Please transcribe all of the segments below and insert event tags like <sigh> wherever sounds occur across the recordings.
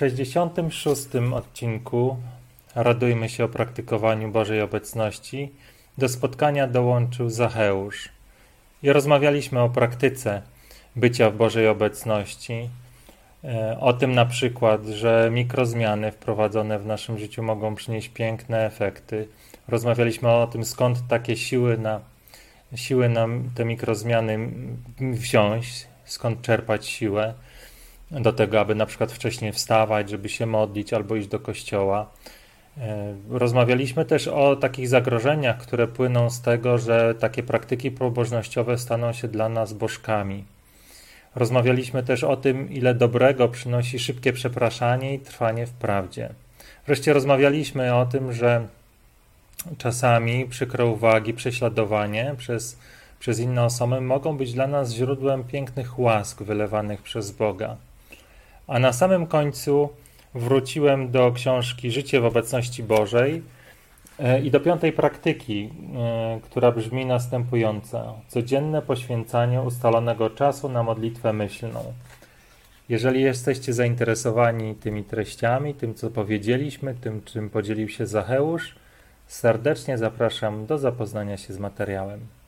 66 odcinku Radujmy się o praktykowaniu Bożej obecności. Do spotkania dołączył Zacheusz i rozmawialiśmy o praktyce bycia w Bożej obecności. E, o tym na przykład, że mikrozmiany wprowadzone w naszym życiu mogą przynieść piękne efekty. Rozmawialiśmy o tym, skąd takie siły na, siły na te mikrozmiany wziąć, skąd czerpać siłę do tego, aby na przykład wcześniej wstawać, żeby się modlić albo iść do kościoła. E, rozmawialiśmy też o takich zagrożeniach, które płyną z tego, że takie praktyki pobożnościowe staną się dla nas bożkami. Rozmawialiśmy też o tym, ile dobrego przynosi szybkie przepraszanie i trwanie w prawdzie. Wreszcie rozmawialiśmy o tym, że czasami przykre uwagi, prześladowanie przez, przez inne osoby mogą być dla nas źródłem pięknych łask wylewanych przez Boga. A na samym końcu wróciłem do książki Życie w obecności Bożej e, i do piątej praktyki, e, która brzmi następująco: codzienne poświęcanie ustalonego czasu na modlitwę myślną. Jeżeli jesteście zainteresowani tymi treściami, tym co powiedzieliśmy, tym czym podzielił się Zacheusz, serdecznie zapraszam do zapoznania się z materiałem.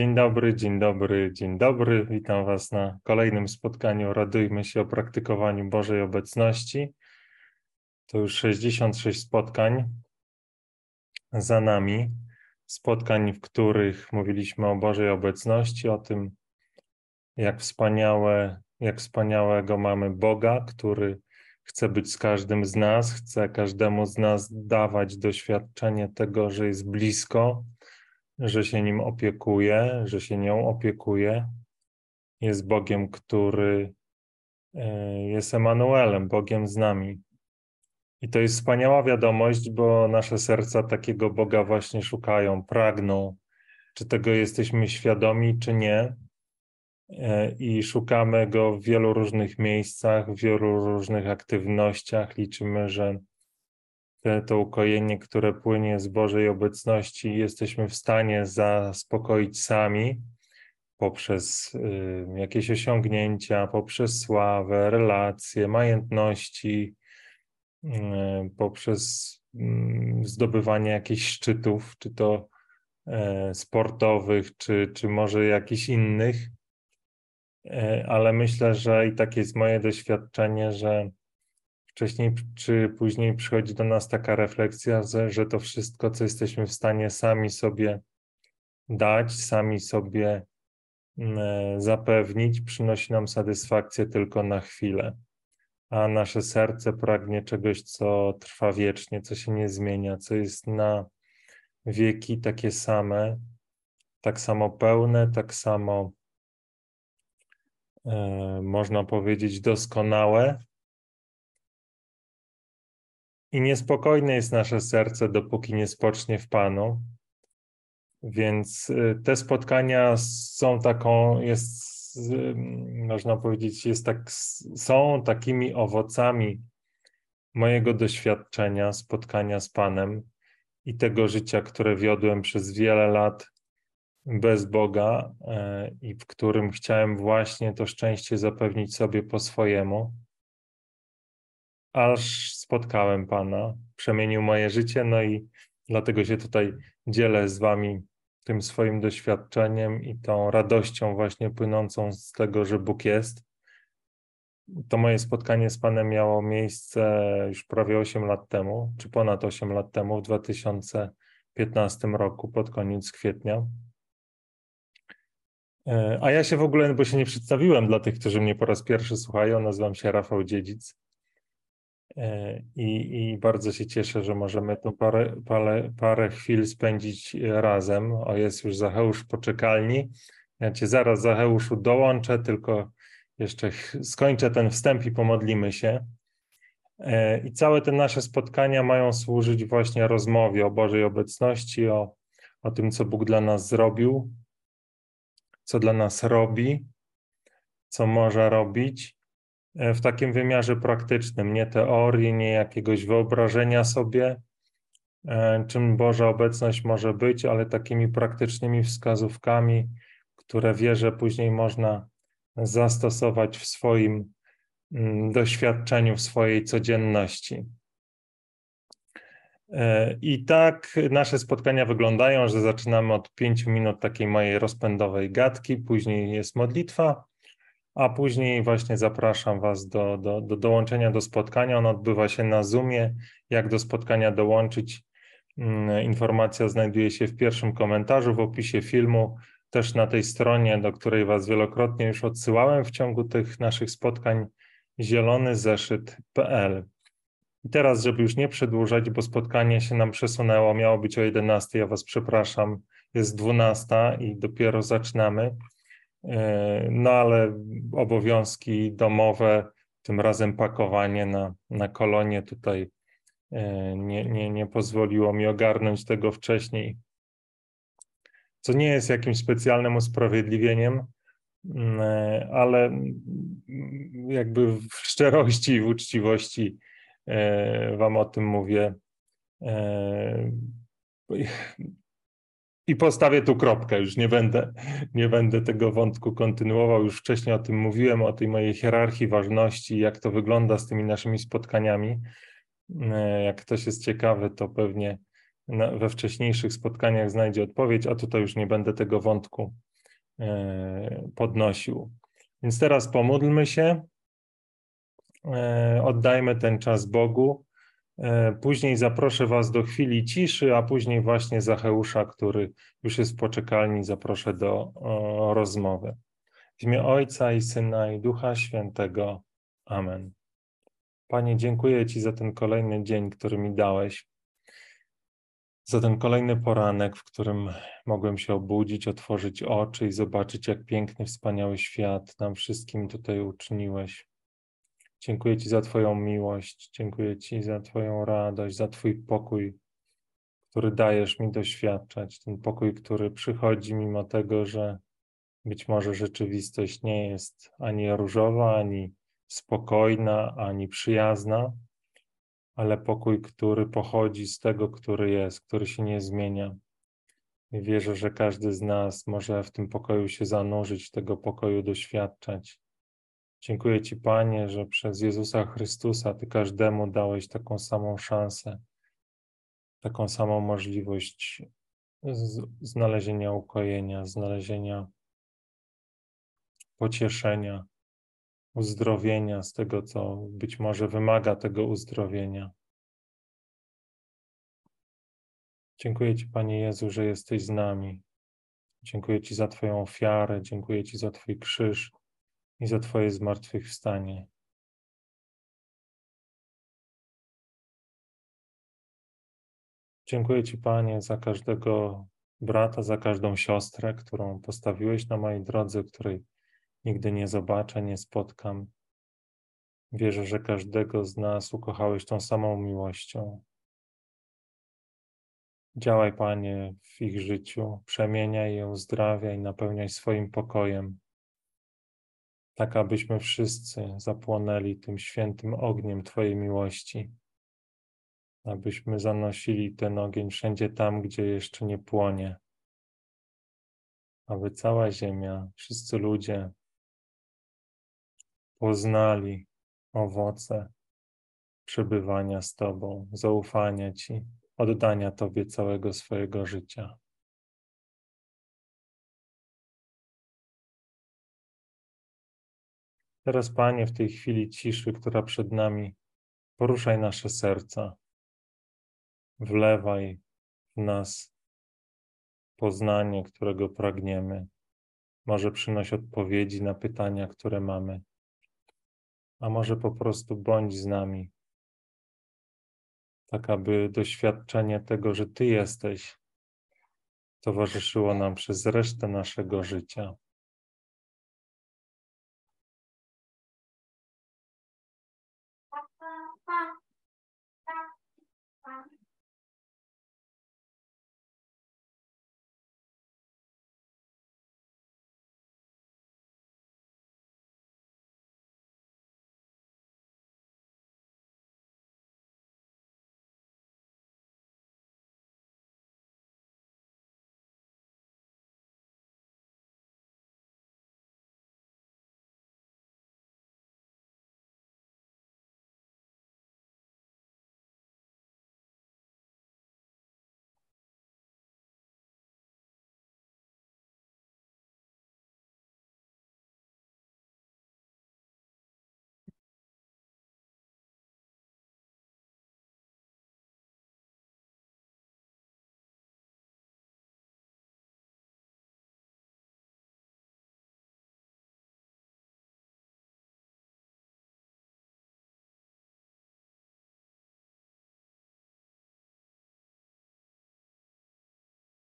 Dzień dobry, dzień dobry, dzień dobry. Witam Was na kolejnym spotkaniu. Radujmy się o praktykowaniu Bożej obecności. To już 66 spotkań za nami. Spotkań, w których mówiliśmy o Bożej obecności, o tym, jak wspaniałe, jak wspaniałego mamy Boga, który chce być z każdym z nas, chce każdemu z nas dawać doświadczenie tego, że jest blisko, że się nim opiekuje, że się nią opiekuje. Jest Bogiem, który e, jest Emanuelem, Bogiem z nami. I to jest wspaniała wiadomość, bo nasze serca takiego Boga właśnie szukają, pragną. Czy tego jesteśmy świadomi, czy nie. E, I szukamy go w wielu różnych miejscach, w wielu różnych aktywnościach. Liczymy, że to ukojenie, które płynie z Bożej obecności, jesteśmy w stanie zaspokoić sami poprzez y, jakieś osiągnięcia, poprzez sławę, relacje, majętności, y, poprzez y, zdobywanie jakichś szczytów, czy to y, sportowych, czy, czy może jakichś innych. Y, ale myślę, że i takie jest moje doświadczenie, że wcześniej czy później przychodzi do nas taka refleksja, że to wszystko, co jesteśmy w stanie sami sobie dać, sami sobie mm, e, zapewnić, przynosi nam satysfakcję tylko na chwilę. A nasze serce pragnie czegoś, co trwa wiecznie, co się nie zmienia, co jest na wieki takie same, tak samo pełne, tak samo e, można powiedzieć doskonałe, i niespokojne jest nasze serce, dopóki nie spocznie w Panu. Więc y, te spotkania są taką, jest, można powiedzieć, jest tak, są takimi owocami mojego doświadczenia, spotkania z Panem i tego życia, które wiodłem przez wiele lat bez Boga e, i w którym chciałem właśnie to szczęście zapewnić sobie po swojemu aż spotkałem Pana, przemienił moje życie, no i dlatego się tutaj dzielę z Wami tym swoim doświadczeniem i tą radością właśnie płynącą z tego, że Bóg jest. To moje spotkanie z Panem miało miejsce już prawie 8 lat temu, czy ponad 8 lat temu, w 2015 roku, pod koniec kwietnia. E, a ja się w ogóle, bo się nie przedstawiłem dla tych, którzy mnie po raz pierwszy słuchają, nazywam się Rafał Dziedzic. E, I, I, bardzo się cieszę, że możemy tu parę, parę, parę chwil spędzić razem. O, jest już Zacheusz poczekalni. Ja Cię zaraz, Zacheuszu, dołączę, tylko jeszcze skończę ten wstęp i pomodlimy się. E, I całe te nasze spotkania mają służyć właśnie rozmowie o Bożej obecności, o, o tym, co Bóg dla nas zrobił, co dla nas robi, co może robić e, w takim wymiarze praktycznym, nie teorii, nie jakiegoś wyobrażenia sobie, e, czym Boża obecność może być, ale takimi praktycznymi wskazówkami, które wierzę później można zastosować w swoim mm, doświadczeniu, w swojej codzienności. E, I tak nasze spotkania wyglądają, że zaczynamy od pięciu minut takiej mojej rozpędowej gadki, później jest modlitwa, a później właśnie zapraszam Was do, do, do dołączenia do spotkania. On odbywa się na Zoomie. Jak do spotkania dołączyć? Mm, informacja znajduje się w pierwszym komentarzu w opisie filmu, też na tej stronie, do której Was wielokrotnie już odsyłałem w ciągu tych naszych spotkań, zielonyzeszyt.pl. I teraz, żeby już nie przedłużać, bo spotkanie się nam przesunęło, miało być o 11, ja Was przepraszam, jest 12 i dopiero zaczynamy. E, no ale obowiązki domowe, tym razem pakowanie na, na kolonie tutaj e, nie, nie, nie pozwoliło mi ogarnąć tego wcześniej. Co nie jest jakimś specjalnym usprawiedliwieniem, mm, e, ale jakby w szczerości i w uczciwości Wam o tym mówię. I postawię tu kropkę, już nie będę, nie będę tego wątku kontynuował. Już wcześniej o tym mówiłem, o tej mojej hierarchii ważności, jak to wygląda z tymi naszymi spotkaniami. E, jak ktoś jest ciekawy, to pewnie we wcześniejszych spotkaniach znajdzie odpowiedź, a tutaj już nie będę tego wątku e, podnosił. Więc teraz pomódlmy się, e, oddajmy ten czas Bogu. E, później zaproszę Was do chwili ciszy, a później właśnie Zacheusza, który już jest w poczekalni, zaproszę do rozmowy. W imię Ojca i Syna i Ducha Świętego. Amen. Panie, dziękuję Ci za ten kolejny dzień, który mi dałeś, za ten kolejny poranek, w którym mogłem się obudzić, otworzyć oczy i zobaczyć, jak piękny, wspaniały świat nam wszystkim tutaj uczyniłeś. Dziękuję Ci za Twoją miłość, dziękuję Ci za Twoją radość, za Twój pokój, który dajesz mi doświadczać. Ten pokój, który przychodzi mimo tego, że być może rzeczywistość nie jest ani różowa, ani spokojna, ani przyjazna, ale pokój, który pochodzi z tego, który jest, który się nie zmienia. I wierzę, że każdy z nas może w tym pokoju się zanurzyć, tego pokoju doświadczać. Dziękuję Ci, Panie, że przez Jezusa Chrystusa Ty każdemu dałeś taką samą szansę, taką samą możliwość znalezienia ukojenia, znalezienia pocieszenia, uzdrowienia z tego, co być może wymaga tego uzdrowienia. Dziękuję Ci, Panie Jezu, że jesteś z nami. Dziękuję Ci za Twoją ofiarę, dziękuję Ci za Twój krzyż i za Twoje zmartwychwstanie. Dziękuję Ci, Panie, za każdego brata, za każdą siostrę, którą postawiłeś na mojej drodze, której nigdy nie zobaczę, nie spotkam. Wierzę, że każdego z nas ukochałeś tą samą miłością. Działaj, Panie, w ich życiu, przemieniaj je, uzdrawiaj, napełniaj swoim pokojem tak abyśmy wszyscy zapłonęli tym świętym ogniem Twojej miłości, abyśmy zanosili ten ogień wszędzie tam, gdzie jeszcze nie płonie, aby cała ziemia, wszyscy ludzie poznali owoce przebywania z Tobą, zaufania Ci, oddania Tobie całego swojego życia. Teraz, Panie, w tej chwili ciszy, która przed nami, poruszaj nasze serca, wlewaj w nas poznanie, którego pragniemy. Może przynoś odpowiedzi na pytania, które mamy, a może po prostu bądź z nami, tak aby doświadczenie tego, że Ty jesteś, towarzyszyło nam przez resztę naszego życia.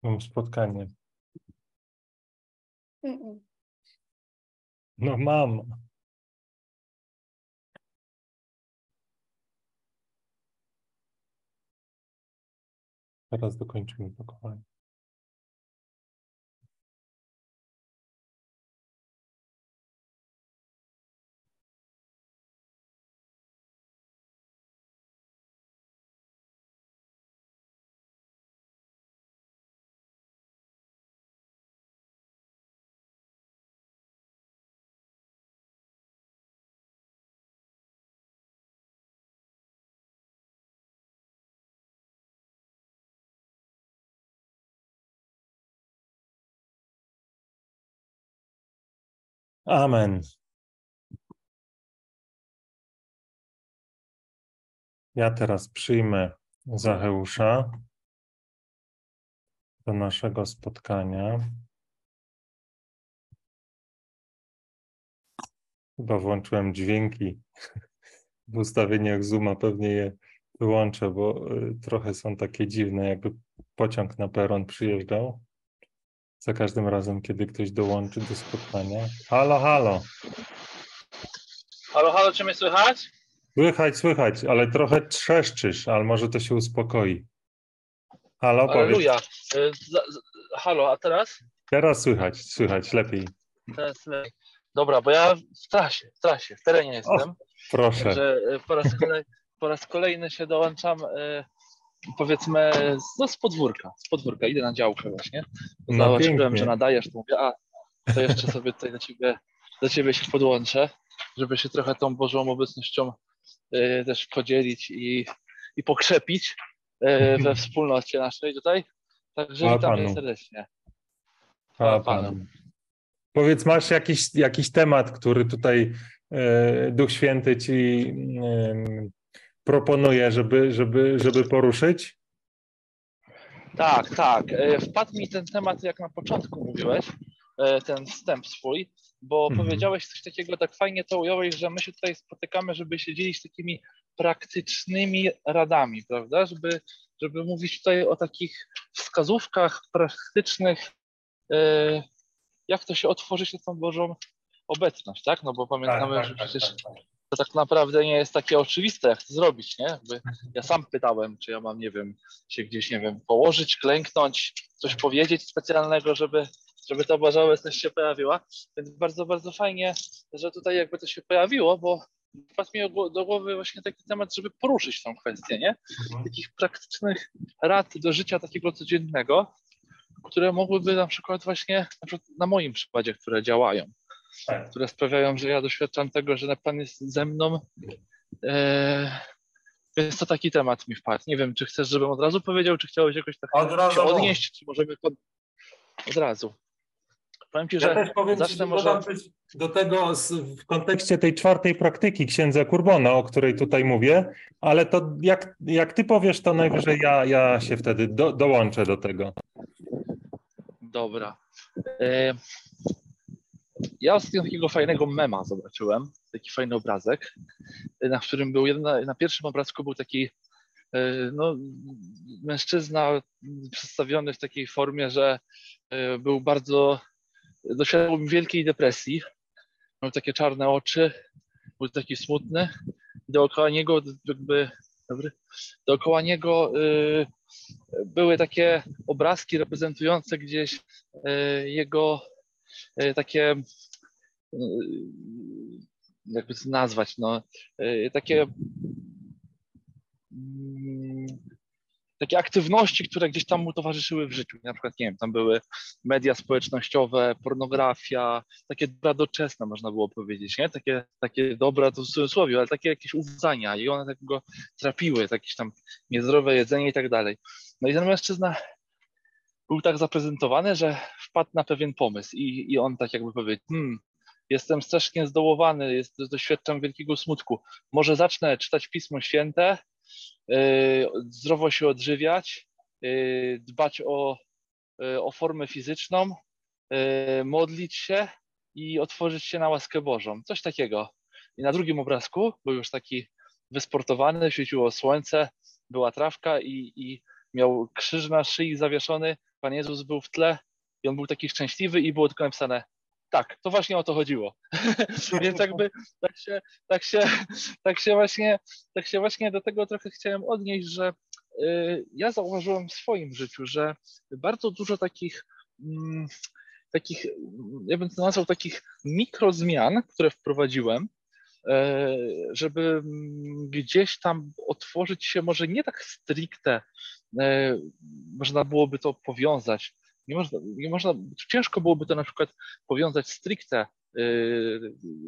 Mam spotkanie. No mam. Teraz dokończymy pakowanie. Amen. Ja teraz przyjmę Zacheusza do naszego spotkania. Chyba włączyłem dźwięki w ustawieniach Zooma, pewnie je wyłączę, bo y, trochę są takie dziwne, jakby pociąg na peron przyjeżdżał. Za każdym razem, kiedy ktoś dołączy do spotkania. Halo, halo. Halo, halo, czy mnie słychać? Słychać, słychać, ale trochę trzeszczysz, ale może to się uspokoi. Halo, powiedz. Aleluja. Y, Halo, a teraz? Teraz słychać, słychać, lepiej. Teraz lepiej. Dobra, bo ja w trasie, w trasie, w terenie jestem. Proszę. Także y, po raz, po raz kolejny się dołączam, y, powiedzmy, z- no, z podwórka. Z podwórka, idę na działkę właśnie. No pięknie. że nadajesz, to mówię, a to jeszcze sobie tutaj do ciebie, do ciebie się podłączę, żeby się trochę tą Bożą obecnością y, też podzielić i, i pokrzepić y, <laughs> we wspólnocie naszej tutaj. Także Chwała witam Panu. serdecznie. Chwała Panu. Panu. Powiedz, masz jakiś, jakiś temat, który tutaj e, Duch Święty ci proponuje, żeby, żeby, żeby poruszyć? Tak, tak. E, Wpadł mi ten temat, jak na początku mówiłeś, e, ten wstęp swój, bo Mhm. powiedziałeś coś takiego, tak fajnie to ująłeś, że my się tutaj spotykamy, żeby się dzielić takimi praktycznymi radami, prawda? Żeby, żeby mówić tutaj o takich wskazówkach praktycznych, e, jak to się otworzyć na tą Bożą obecność, tak? No bo pamiętamy, że przecież to tak naprawdę nie jest takie oczywiste, jak to zrobić, nie? Jakby ja sam pytałem, czy ja mam, nie wiem, się gdzieś, nie wiem, położyć, klęknąć, coś powiedzieć specjalnego, żeby, żeby ta Boża obecność się pojawiła. Więc bardzo, bardzo fajnie, że tutaj jakby to się pojawiło, bo wpadł mi do- do głowy właśnie taki temat, żeby poruszyć tą kwestię, nie? Takich praktycznych rad do życia takiego codziennego, które mogłyby na przykład właśnie, na, przykład na moim przykładzie, które działają Tak. które sprawiają, że ja doświadczam tego, że Pan jest ze mną. E, więc to taki temat mi wpadł. Nie wiem, czy chcesz, żebym od razu powiedział, czy chciałeś jakoś tak Od razu się odnieść, czy możemy pod... od razu. Powiem Ci, Ja że też powiem ci, zacznę że może- do tego z, w kontekście tej czwartej praktyki księdza Kurbona, o której tutaj mówię, ale to jak, jak ty powiesz, to najwyżej ja, ja się wtedy do, dołączę do tego. Dobra. E, ja ostatnio takiego fajnego mema zobaczyłem, taki fajny obrazek, na którym był jeden, na pierwszym obrazku był taki e, no, mężczyzna przedstawiony w takiej formie, że e, był bardzo, doświadczał wielkiej depresji, miał takie czarne oczy, był taki smutny, dookoła niego jakby, dobry, dookoła niego y, były takie obrazki reprezentujące gdzieś y, jego takie, y, jakby to nazwać, no, y, takie mm, takie aktywności, które gdzieś tam mu towarzyszyły w życiu. Na przykład, nie wiem, tam były media społecznościowe, pornografia, takie dobra doczesne, można było powiedzieć, nie? Takie, takie dobra, to w cudzysłowie, ale takie jakieś uwzania i one tak go trapiły, jakieś tam niezdrowe jedzenie i tak dalej. No i ten mężczyzna był tak zaprezentowany, że wpadł na pewien pomysł i, i on tak jakby powiedział, hmm, jestem strasznie zdołowany, jest, doświadczam wielkiego smutku, może zacznę czytać Pismo Święte, yy, zdrowo się odżywiać, yy, dbać o, yy, o formę fizyczną, yy, modlić się i otworzyć się na łaskę Bożą. Coś takiego. I na drugim obrazku był już taki wysportowany, świeciło słońce, była trawka i, i miał krzyż na szyi zawieszony Pan Jezus był w tle i on był taki szczęśliwy i było tylko napisane tak, to właśnie o to chodziło. <laughs> Więc jakby tak się, tak się, tak się właśnie, tak się właśnie do tego trochę chciałem odnieść, że y, ja zauważyłem w swoim życiu, że bardzo dużo takich mm, takich, ja bym to nazwał takich mikrozmian, które wprowadziłem, e, żeby mm, gdzieś tam otworzyć się, może nie tak stricte, można byłoby to powiązać. Nie można, nie można, ciężko byłoby to na przykład powiązać stricte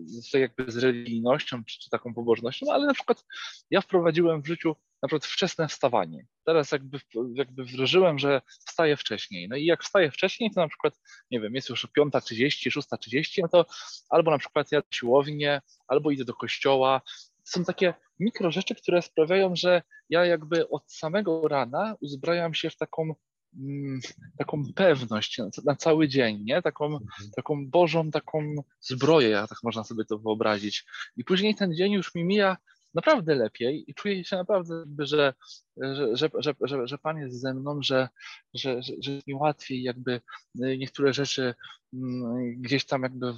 z, jakby z religijnością czy, czy taką pobożnością, ale na przykład ja wprowadziłem w życiu na przykład wczesne wstawanie. Teraz jakby, jakby wdrożyłem, że wstaję wcześniej. No i jak wstaję wcześniej, to na przykład, nie wiem, jest już 5.30, 6.30, no to albo na przykład ja siłownię, albo idę do kościoła. Są takie mikro rzeczy, które sprawiają, że ja jakby od samego rana uzbrajam się w taką Mm, taką pewność na, cały dzień, nie? Taką, mhm. taką Bożą, taką zbroję, jak tak można sobie to wyobrazić. I później ten dzień już mi mija naprawdę lepiej i czuję się naprawdę, że, że, że, że, że, Pan jest ze mną, że, że, że, mi łatwiej jakby niektóre rzeczy mm, gdzieś tam jakby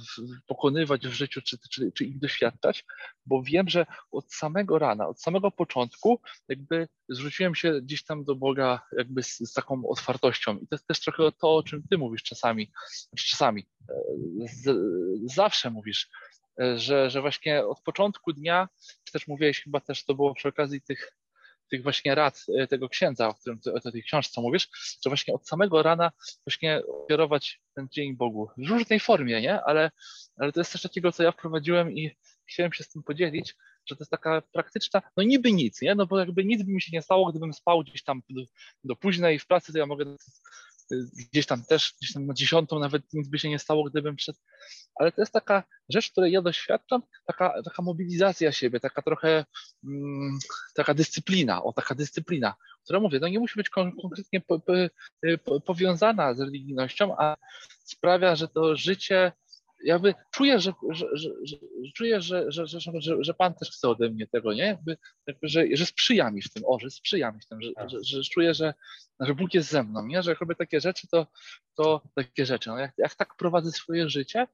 pokonywać w życiu, czy, czy, czy ich doświadczać, bo wiem, że od samego rana, od samego początku jakby zwróciłem się gdzieś tam do Boga jakby z, z taką otwartością. I to jest też trochę to, o czym Ty mówisz czasami, czasami, e, z, zawsze mówisz, że, że właśnie od początku dnia, czy też mówiłeś, chyba też to było przy okazji tych, tych właśnie rad e, tego księdza, o którym o tej książce mówisz, że właśnie od samego rana właśnie kierować ten dzień Bogu w różnej formie, nie? Ale, ale to jest też takiego, co ja wprowadziłem i chciałem się z tym podzielić, że to jest taka praktyczna, no niby nic, nie? No bo jakby nic by mi się nie stało, gdybym spał gdzieś tam do, do późnej w pracy, to ja mogę gdzieś tam też, gdzieś tam na dziesiątą nawet nic by się nie stało, gdybym przed... Ale to jest taka rzecz, której ja doświadczam, taka, taka mobilizacja siebie, taka trochę mm, taka dyscyplina, o taka dyscyplina, która mówię, no nie musi być konkretnie po, po, po, powiązana z religijnością, a sprawia, że to życie jakby czuję, że, że, że, że czuję, że, że, że, że, że Pan też chce ode mnie tego, nie? Jakby, jakby, że, że sprzyja mi w tym, o, że sprzyja mi w tym, że, tak. że, że czuję, że, że Bóg jest ze mną, nie? Że jak robię takie rzeczy, to, to takie rzeczy. No jak, jak tak prowadzę swoje życie,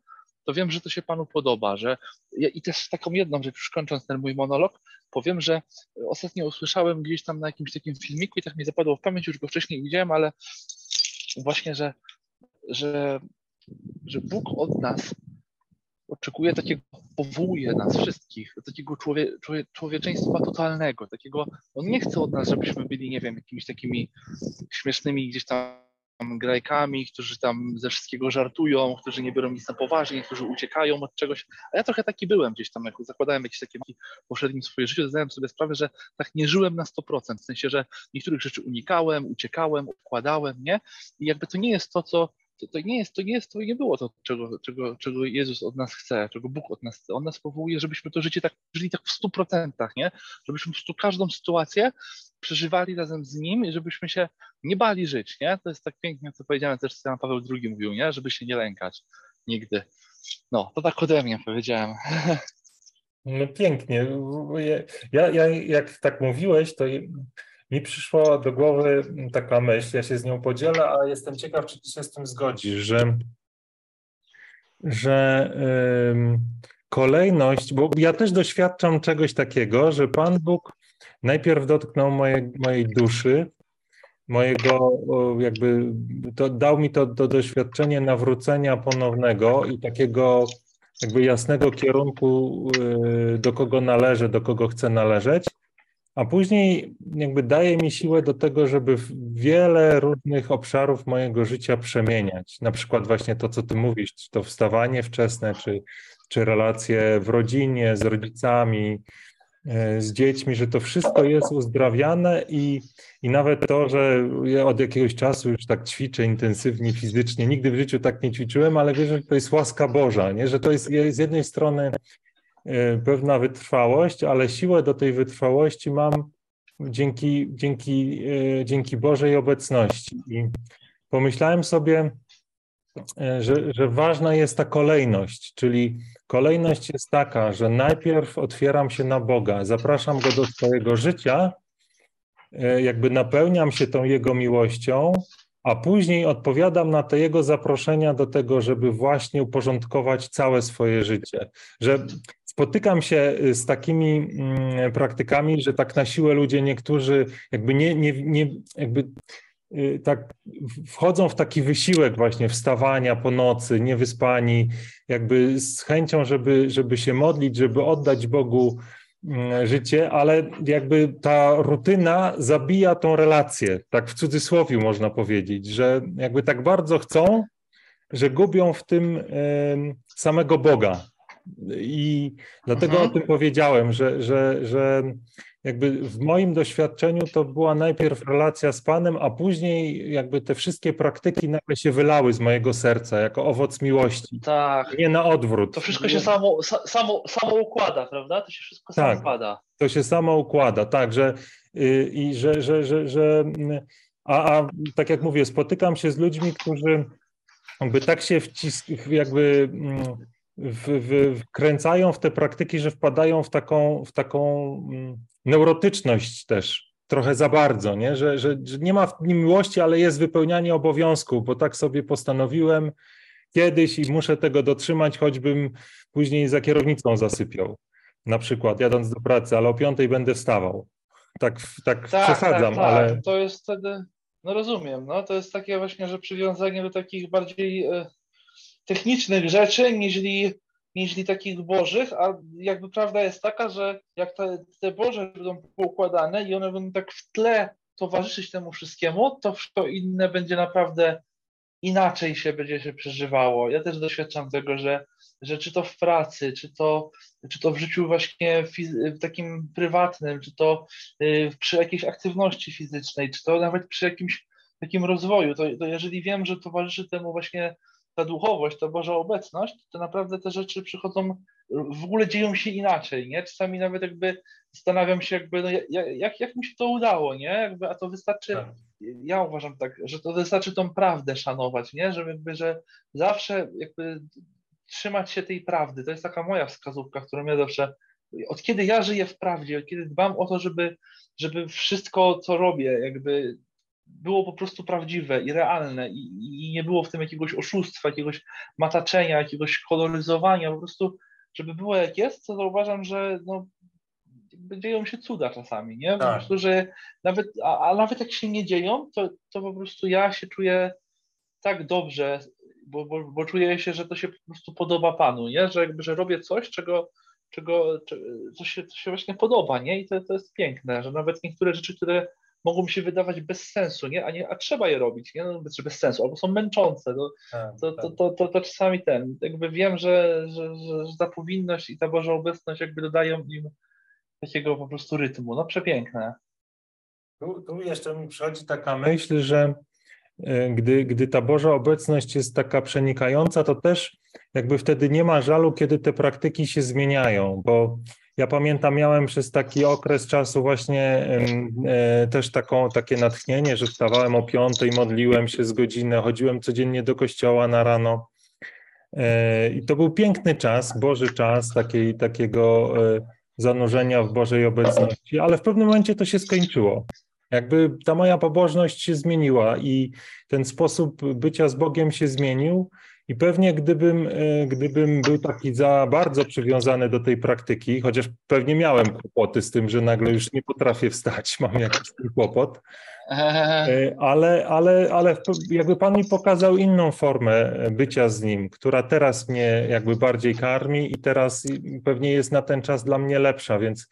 to wiem, że to się Panu podoba, że i też taką jedną rzecz, już kończąc ten mój monolog, powiem, że ostatnio usłyszałem gdzieś tam na jakimś takim filmiku i tak mi zapadło w pamięć, już go wcześniej widziałem, ale właśnie, że, że że Bóg od nas oczekuje takiego, powołuje nas wszystkich, takiego człowie, człowie, człowieczeństwa totalnego, takiego, on nie chce od nas, żebyśmy byli, nie wiem, jakimiś takimi śmiesznymi gdzieś tam grajkami, którzy tam ze wszystkiego żartują, którzy nie biorą nic na poważnie, którzy uciekają od czegoś. A ja trochę taki byłem gdzieś tam, jak zakładałem jakieś takie pośrednim swoje życie, zdałem sobie sprawę, że tak nie żyłem na 100%, w sensie, że niektórych rzeczy unikałem, uciekałem, odkładałem, nie? I jakby to nie jest to, co to, to, nie jest, to nie jest, to nie było to, czego, czego, czego Jezus od nas chce, czego Bóg od nas chce. On nas powołuje, żebyśmy to życie tak żyli tak w stu procentach, nie? Żebyśmy po każdą sytuację przeżywali razem z Nim i żebyśmy się nie bali żyć, nie? To jest tak pięknie, co powiedziałem też, co Jan Paweł II mówił, nie? Żeby się nie lękać nigdy. No, to tak ode mnie powiedziałem. <laughs> No pięknie. Ja, ja jak tak mówiłeś, to mi przyszła do głowy taka myśl, ja się z nią podzielę, a jestem ciekaw, czy ty się z tym zgodzisz, że, że kolejność, bo ja też doświadczam czegoś takiego, że Pan Bóg najpierw dotknął moje, mojej duszy, mojego, jakby to, dał mi to, to doświadczenie nawrócenia ponownego i takiego jakby jasnego kierunku, y, do kogo należę, do kogo chcę należeć a później jakby daje mi siłę do tego, żeby wiele różnych obszarów mojego życia przemieniać. Na przykład właśnie to, co ty mówisz, czy to wstawanie wczesne, czy, czy relacje w rodzinie, z rodzicami, e, z dziećmi, że to wszystko jest uzdrawiane i, i nawet to, że ja od jakiegoś czasu już tak ćwiczę intensywnie fizycznie, nigdy w życiu tak nie ćwiczyłem, ale wierzę, że to jest łaska Boża, nie? że to jest z jednej strony pewna wytrwałość, ale siłę do tej wytrwałości mam dzięki, dzięki, e, dzięki Bożej obecności. I pomyślałem sobie, e, że, że ważna jest ta kolejność, czyli kolejność jest taka, że najpierw otwieram się na Boga, zapraszam Go do swojego życia, jakby napełniam się tą Jego miłością, a później odpowiadam na te jego zaproszenia do tego, żeby właśnie uporządkować całe swoje życie. Że spotykam się z takimi mm, praktykami, że tak na siłę ludzie niektórzy jakby nie, nie, nie jakby y, tak wchodzą w taki wysiłek właśnie wstawania po nocy, niewyspani, jakby z chęcią, żeby, żeby się modlić, żeby oddać Bogu życie, ale jakby ta rutyna zabija tą relację, tak w cudzysłowie można powiedzieć, że jakby tak bardzo chcą, że gubią w tym samego Boga. I dlatego mhm. o tym powiedziałem, że, że, że jakby w moim doświadczeniu to była najpierw relacja z Panem, a później jakby te wszystkie praktyki nagle się wylały z mojego serca jako owoc miłości. Tak. Nie na odwrót. To wszystko się samo, samo, samo układa, prawda? To się wszystko tak. samo układa. To się samo układa, tak, że yy, i że, że, że, że a, a tak jak mówię, spotykam się z ludźmi, którzy jakby tak się wcisk, jakby mm, w, w, wkręcają w te praktyki, że wpadają w taką, w taką mm, neurotyczność też, trochę za bardzo, nie? Że, że, że nie ma w nim miłości, ale jest wypełnianie obowiązków, bo tak sobie postanowiłem kiedyś i muszę tego dotrzymać, choćbym później za kierownicą zasypiał. Na przykład jadąc do pracy, ale o piątej będę wstawał. Tak, tak, tak przesadzam, tak, tak. ale. To jest wtedy, no rozumiem, no to jest takie właśnie, że przywiązanie do takich bardziej e, technicznych rzeczy, niźli niż takich bożych, a jakby prawda jest taka, że jak te, te boże będą poukładane i one będą tak w tle towarzyszyć temu wszystkiemu, to wszystko inne będzie naprawdę inaczej się będzie się przeżywało. Ja też doświadczam tego, że, że czy to w pracy, czy to, czy to w życiu właśnie takim prywatnym, czy to y, przy jakiejś aktywności fizycznej, czy to nawet przy jakimś takim rozwoju, to, to jeżeli wiem, że towarzyszy temu właśnie ta duchowość, ta Boża obecność, to naprawdę te rzeczy przychodzą, w ogóle dzieją się inaczej, nie? Czasami nawet jakby zastanawiam się jakby, no, jak, jak mi się to udało, nie? Jakby, a to wystarczy, tak. ja uważam tak, że to wystarczy tą prawdę szanować, nie? Że jakby, że zawsze jakby trzymać się tej prawdy, to jest taka moja wskazówka, którą ja zawsze, od kiedy ja żyję w prawdzie, od kiedy dbam o to, żeby, żeby wszystko, co robię, jakby było po prostu prawdziwe i realne i, i, nie było w tym jakiegoś oszustwa, jakiegoś mataczenia, jakiegoś koloryzowania, po prostu żeby było jak jest, to uważam, że no, dzieją się cuda czasami, nie? Po tak. prostu, że nawet, a, a, nawet jak się nie dzieją, to, to po prostu ja się czuję tak dobrze, bo, bo, bo czuję się, że to się po prostu podoba Panu, nie? Że jakby, że robię coś, czego, czego, co się, co się właśnie podoba, nie? I to, to jest piękne, że nawet niektóre rzeczy, które mogą mi się wydawać bez sensu, nie? A, nie, a trzeba je robić, nie? No, bez, bez sensu, albo są męczące. No, tak, to, to, to, to, to, czasami ten, jakby wiem, że, że, że, że ta powinność i ta Boża obecność jakby dodają im takiego po prostu rytmu. No przepiękne. Tu, tu jeszcze mi przychodzi taka myśl, że e, gdy, gdy ta Boża obecność jest taka przenikająca, to też jakby wtedy nie ma żalu, kiedy te praktyki się zmieniają, bo ja pamiętam, miałem przez taki okres czasu właśnie e, też taką, takie natchnienie, że wstawałem o piątej, modliłem się z godziny, chodziłem codziennie do kościoła na rano. E, I to był piękny czas, Boży czas takiej, takiego e, zanurzenia w Bożej obecności, ale w pewnym momencie to się skończyło. Jakby ta moja pobożność się zmieniła i ten sposób bycia z Bogiem się zmienił i pewnie gdybym, e, gdybym był taki za bardzo przywiązany do tej praktyki, chociaż pewnie miałem kłopoty z tym, że nagle już nie potrafię wstać, <laughs> mam jakiś kłopot, e, ale, ale, ale jakby Pan mi pokazał inną formę bycia z Nim, która teraz mnie jakby bardziej karmi i teraz pewnie jest na ten czas dla mnie lepsza, więc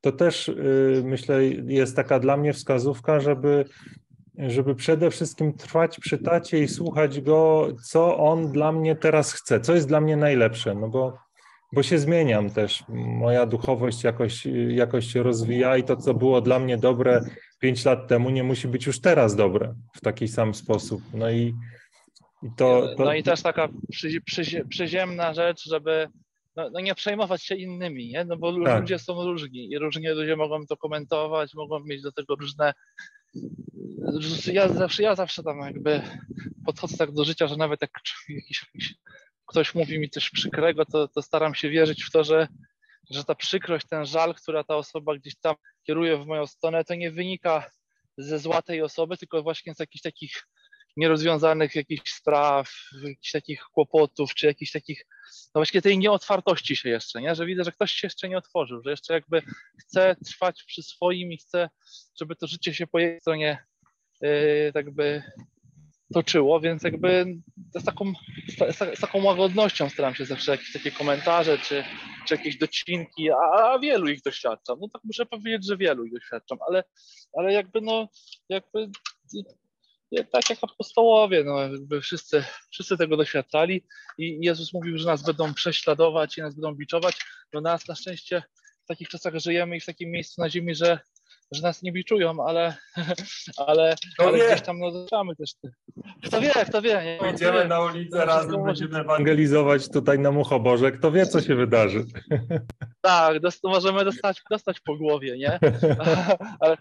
to też y, myślę jest taka dla mnie wskazówka, żeby żeby przede wszystkim trwać przy tacie i słuchać go, co on dla mnie teraz chce, co jest dla mnie najlepsze, no bo, bo się zmieniam też. Moja duchowość jakoś, jakoś się rozwija i to, co było dla mnie dobre pięć lat temu, nie musi być już teraz dobre w taki sam sposób. No i, i to, to... No i też taka przy, przy, przyziemna rzecz, żeby no, no, nie przejmować się innymi, nie? No bo tak. ludzie są różni i różni ludzie mogą to komentować, mogą mieć do tego różne ja zawsze, ja zawsze tam jakby podchodzę tak do życia, że nawet jak jakiś, jakiś ktoś mówi mi coś przykrego, to, to staram się wierzyć w to, że, że ta przykrość, ten żal, która ta osoba gdzieś tam kieruje w moją stronę, to nie wynika ze zła tej osoby, tylko właśnie z jakichś takich nierozwiązanych jakichś spraw, jakichś takich kłopotów, czy jakichś takich, no właśnie tej nieotwartości się jeszcze, nie? że widzę, że ktoś się jeszcze nie otworzył, że jeszcze jakby chce trwać przy swoim i chce, żeby to życie się po jej stronie tak by toczyło, więc jakby z taką, z, taką łagodnością staram się zawsze jakieś takie komentarze czy, czy jakieś docinki, a, a wielu ich doświadczam. No tak muszę powiedzieć, że wielu ich doświadczam, ale, ale jakby no, jakby tak jak apostołowie, no jakby wszyscy, wszyscy tego doświadczali i Jezus mówił, że nas będą prześladować i nas będą biczować. No nas na szczęście w takich czasach żyjemy i w takim miejscu na ziemi, że że nas nie biczują, ale, <laughs> ale, ale gdzieś tam no, zaczynamy też. Kto wie, kto wie. Nie? Pójdziemy na ulicę razem, będziemy ewangelizować tutaj na Muchoborze. Kto wie, co się wydarzy. <laughs> Tak, dost, możemy dostać, dostać po głowie, nie? <laughs> Ale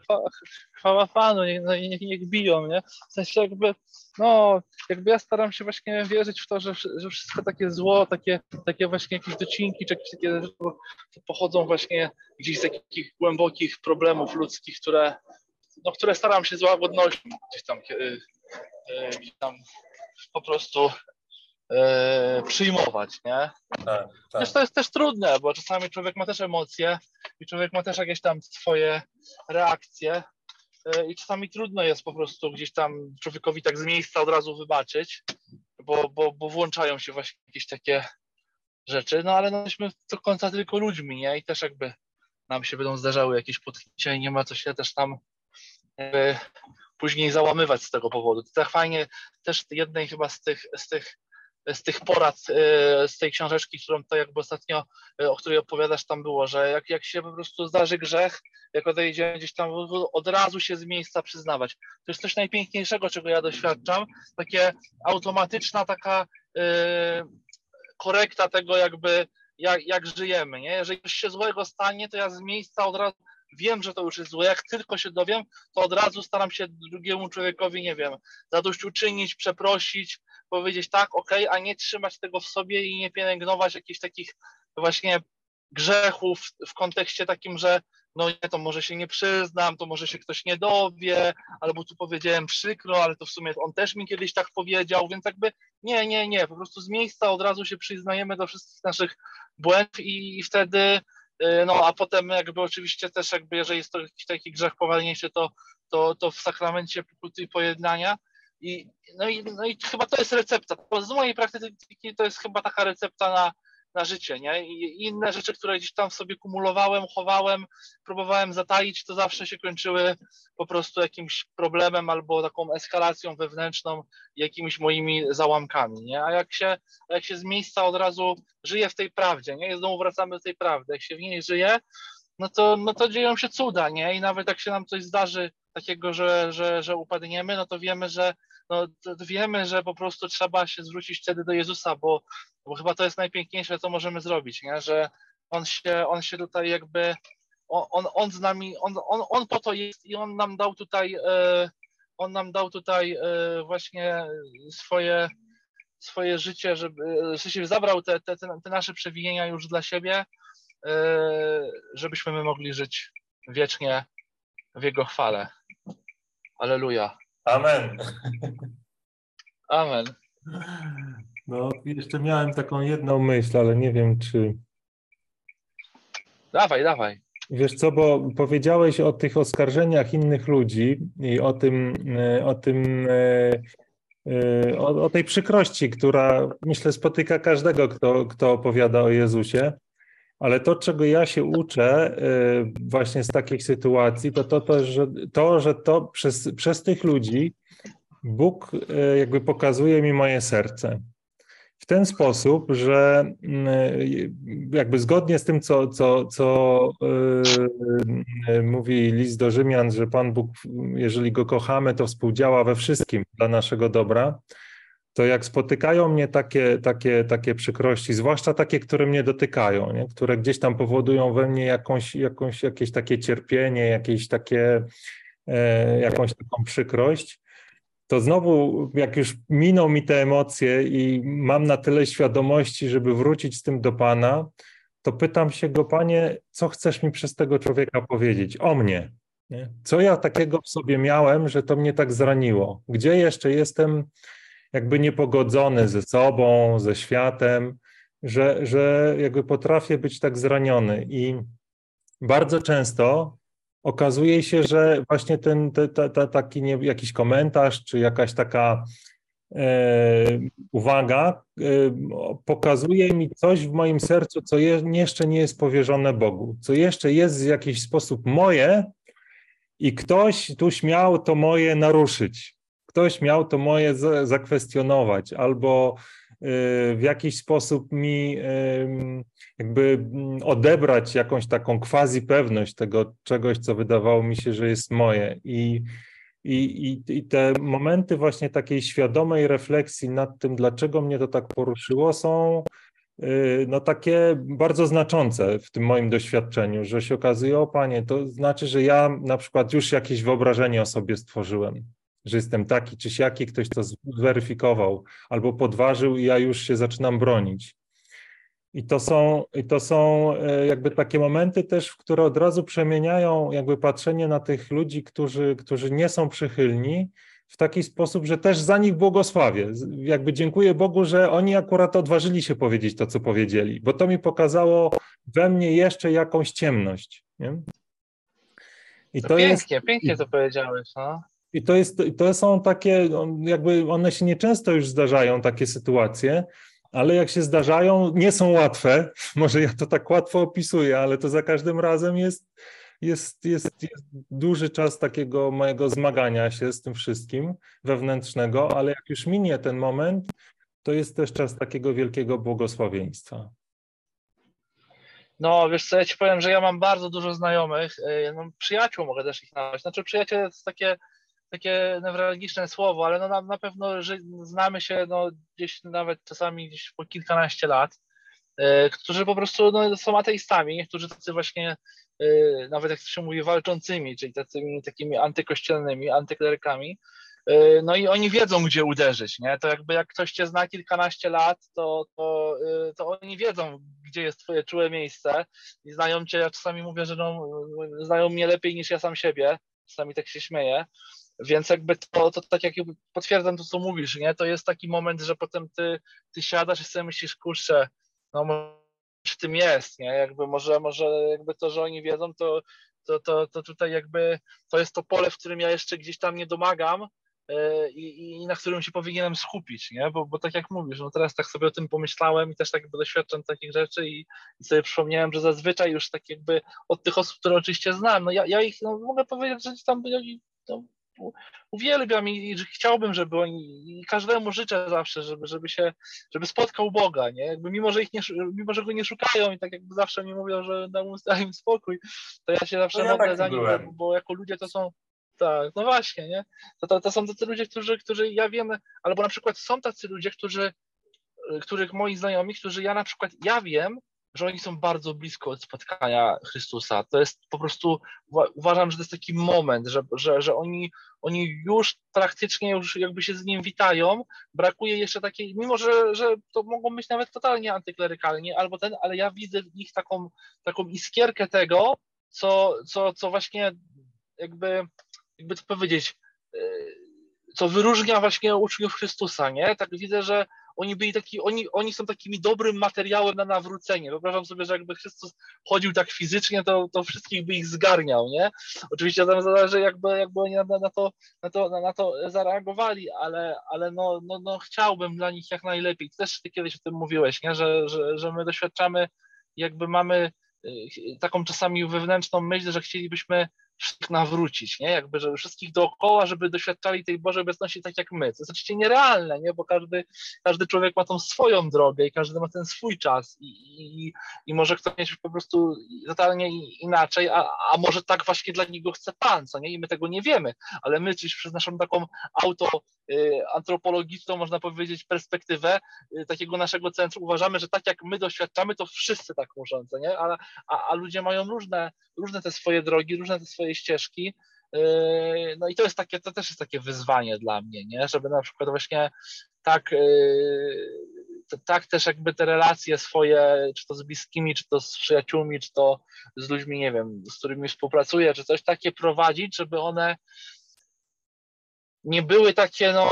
chwała Panu, niech, niech, niech biją, nie? W sensie jakby, no, jakby ja staram się właśnie wierzyć w to, że, że wszystko takie zło, takie, takie właśnie jakieś docinki, czy jakieś takie rzeczy pochodzą właśnie gdzieś z takich głębokich problemów ludzkich, które, no, które staram się z łagodnością gdzieś tam, e, gdzieś tam po prostu e, przyjmować, nie? Tak, tak. to jest też trudne, bo czasami człowiek ma też emocje i człowiek ma też jakieś tam swoje reakcje i czasami trudno jest po prostu gdzieś tam człowiekowi tak z miejsca od razu wybaczyć, bo, bo, bo włączają się właśnie jakieś takie rzeczy, no ale no, jesteśmy do końca tylko ludźmi, nie? I też jakby nam się będą zdarzały jakieś potknięcia i nie ma co się też tam później załamywać z tego powodu. To tak fajnie też jednej chyba z tych, z tych, z tych porad e, z tej książeczki, którą to jakby ostatnio, e, o której opowiadasz, tam było, że jak, jak się po prostu zdarzy grzech, jak odejdzie gdzieś tam, od razu się z miejsca przyznawać. To jest coś najpiękniejszego, czego ja doświadczam, takie automatyczna taka yy, korekta tego jakby jak, jak żyjemy, nie? Jeżeli coś się złego stanie, to ja z miejsca od razu wiem, że to już jest złe. Jak tylko się dowiem, to od razu staram się drugiemu człowiekowi, nie wiem, zadośćuczynić, przeprosić, powiedzieć tak, ok, a nie trzymać tego w sobie i nie pielęgnować jakichś takich właśnie grzechów w kontekście takim, że no nie, to może się nie przyznam, to może się ktoś nie dowie, albo tu powiedziałem przykro, ale to w sumie on też mi kiedyś tak powiedział, więc jakby nie, nie, nie, po prostu z miejsca od razu się przyznajemy do wszystkich naszych błędów i, i wtedy, no a potem jakby oczywiście też jakby, jeżeli jest to jakiś taki grzech powalniejszy, to, to, to w sakramencie pokuty i pojednania. I no, i no i chyba to jest recepta, z mojej praktyki to jest chyba taka recepta na na życie, nie? I inne rzeczy, które gdzieś tam w sobie kumulowałem, chowałem, próbowałem zataić, to zawsze się kończyły po prostu jakimś problemem albo taką eskalacją wewnętrzną, jakimiś moimi załamkami, nie? A jak się, jak się z miejsca od razu żyje w tej prawdzie, nie? I znowu wracamy do tej prawdy, jak się w niej żyje, no to, no to dzieją się cuda, nie? I nawet jak się nam coś zdarzy takiego, że, że, że upadniemy, no to wiemy, że no, wiemy, że po prostu trzeba się zwrócić wtedy do Jezusa, bo, bo chyba to jest najpiękniejsze, co możemy zrobić, nie? że on się, on się tutaj jakby, on, on, on z nami, on, on, on po to jest i on nam dał tutaj, e, on nam dał tutaj e, właśnie swoje, swoje życie, żeby, się zabrał te, te, te nasze przewinienia już dla siebie, e, żebyśmy my mogli żyć wiecznie w Jego chwale. Aleluja. Amen. Amen. No, jeszcze miałem taką jedną myśl, ale nie wiem, czy. Dawaj, dawaj. Wiesz co, bo powiedziałeś o tych oskarżeniach innych ludzi i o tym, e, o tym, e, e, o, o tej przykrości, która myślę spotyka każdego, kto, kto opowiada o Jezusie. Ale to, czego ja się uczę y, właśnie z takich sytuacji, to to, to że to, że to przez, przez tych ludzi Bóg y, jakby pokazuje mi moje serce. W ten sposób, że y, jakby zgodnie z tym, co, co, co mówi list do Rzymian, że Pan Bóg, jeżeli go kochamy, to współdziała we wszystkim dla naszego dobra to jak spotykają mnie takie, takie, takie przykrości, zwłaszcza takie, które mnie dotykają, nie? które gdzieś tam powodują we mnie jakąś, jakąś, jakieś takie cierpienie, jakieś takie, e, jakąś taką przykrość, to znowu, jak już miną mi te emocje i mam na tyle świadomości, żeby wrócić z tym do Pana, to pytam się go, Panie, co chcesz mi przez tego człowieka powiedzieć? O mnie. Nie? Co ja takiego w sobie miałem, że to mnie tak zraniło? Gdzie jeszcze jestem jakby niepogodzony ze sobą, ze światem, że, że jakby potrafię być tak zraniony i bardzo często okazuje się, że właśnie ten te, te, te, taki nie, jakiś komentarz, czy jakaś taka e, uwaga e, pokazuje mi coś w moim sercu, co je, jeszcze nie jest powierzone Bogu, co jeszcze jest w jakiś sposób moje i ktoś tu śmiał to moje naruszyć. Ktoś miał to moje zakwestionować albo Y, w jakiś sposób mi jakby odebrać jakąś taką quasi pewność tego czegoś, co wydawało mi się, że jest moje. I, i, i te momenty właśnie takiej świadomej refleksji nad tym, dlaczego mnie to tak poruszyło, są y, no takie bardzo znaczące w tym moim doświadczeniu, że się okazuje, o panie, to znaczy, że ja na przykład już jakieś wyobrażenie o sobie stworzyłem że jestem taki czy siaki, ktoś to zweryfikował albo podważył i ja już się zaczynam bronić. I to są, i to są e, jakby takie momenty też, które od razu przemieniają jakby patrzenie na tych ludzi, którzy, którzy nie są przychylni w taki sposób, że też za nich błogosławię. Jakby dziękuję Bogu, że oni akurat odważyli się powiedzieć to, co powiedzieli, bo to mi pokazało we mnie jeszcze jakąś ciemność. Nie? I to, to pięknie, jest, pięknie to powiedziałeś. No? I to, jest, to są takie, jakby one się nieczęsto już zdarzają, takie sytuacje, ale jak się zdarzają, nie są łatwe. <laughs> Może ja to tak łatwo opisuję, ale to za każdym razem jest, jest, jest, jest duży czas takiego mojego zmagania się z tym wszystkim wewnętrznego, ale jak już minie ten moment, to jest też czas takiego wielkiego błogosławieństwa. No, wiesz co, ja ci powiem, że ja mam bardzo dużo znajomych, y, no, przyjaciół mogę też ich nazwać. Znaczy przyjaciel to jest takie takie newralgiczne słowo, ale no na, na pewno że znamy się no, gdzieś nawet czasami gdzieś po kilkanaście lat, e, którzy po prostu no, są ateistami, niektórzy tacy właśnie, e, nawet jak się mówi, walczącymi, czyli tacymi takimi antykościelnymi, antyklerykami, e, no i oni wiedzą, gdzie uderzyć, nie? To jakby jak ktoś cię zna kilkanaście lat, to, to, to oni wiedzą, gdzie jest twoje czułe miejsce i znają cię, ja czasami mówię, że no, znają mnie lepiej niż ja sam siebie, czasami tak się śmieję, więc jakby to, to tak jak potwierdzam to, co mówisz, nie? To jest taki moment, że potem ty, ty siadasz i sobie myślisz, kurczę, no może w tym jest, nie? Jakby może, może jakby to, że oni wiedzą, to, to, to, to tutaj jakby to jest to pole, w którym ja jeszcze gdzieś tam nie domagam, e, i, i, na którym się powinienem skupić, nie? Bo, bo tak jak mówisz, no teraz tak sobie o tym pomyślałem i też tak jakby doświadczam takich rzeczy i, i sobie przypomniałem, że zazwyczaj już tak jakby od tych osób, które oczywiście znam, no ja, ja ich no, mogę powiedzieć, że tam no, uwielbiam i, i chciałbym, żeby oni, i każdemu życzę zawsze, żeby, żeby się, żeby spotkał Boga, nie? Jakby mimo, że ich nie, mimo, że go nie szukają i tak jakby zawsze mi mówią, że dam im spokój, to ja się zawsze no ja modlę za nim, bo, bo jako ludzie to są, tak, no właśnie, nie? To, to, to są tacy ludzie, którzy, którzy ja wiem, albo na przykład są tacy ludzie, którzy, których moi znajomi, którzy ja na przykład, ja wiem, że oni są bardzo blisko od spotkania Chrystusa. To jest po prostu, uważam, że to jest taki moment, że, że, że oni, oni już praktycznie już jakby się z nim witają. Brakuje jeszcze takiej, mimo że, że to mogą być nawet totalnie antyklerykalnie, albo ten, ale ja widzę w nich taką, taką iskierkę tego, co, co, co właśnie jakby, jakby to powiedzieć, e, co wyróżnia właśnie uczniów Chrystusa, nie? Tak widzę, że oni byli taki, oni, oni są takimi dobrym materiałem na nawrócenie. Wyobrażam sobie, że jakby Chrystus chodził tak fizycznie, to, to wszystkich by ich zgarniał, nie? Oczywiście tam zależy, jakby, jakby oni na, na, to, na, to, na, to zareagowali, ale, ale no, no, no chciałbym dla nich jak najlepiej. Też ty kiedyś o tym mówiłeś, nie? Że, że, że my doświadczamy, jakby mamy y, taką czasami wewnętrzną myśl, że chcielibyśmy wszystkich nawrócić, nie? Jakby, żeby wszystkich dookoła, żeby doświadczali tej Bożej obecności tak jak my. To jest oczywiście nierealne, nie? Bo każdy, każdy człowiek ma tą swoją drogę i każdy ma ten swój czas i, i, i może ktoś mieć po prostu totalnie inaczej, a, a może tak właśnie dla niego chce Pan, co nie? I my tego nie wiemy, ale my gdzieś przez naszą taką auto y, antropologiczną, można powiedzieć, perspektywę y, takiego naszego centrum uważamy, że tak jak my doświadczamy, to wszyscy tak muszą, nie? A, a, a ludzie mają różne, różne te swoje drogi, różne te swoje swojej ścieżki. Yy, no i to jest takie, to też jest takie wyzwanie dla mnie, nie? Żeby na przykład właśnie tak, yy, tak też jakby te relacje swoje, czy to z bliskimi, czy to z przyjaciółmi, czy to z ludźmi, nie wiem, z którymi współpracuję, czy coś takie prowadzić, żeby one nie były takie, no,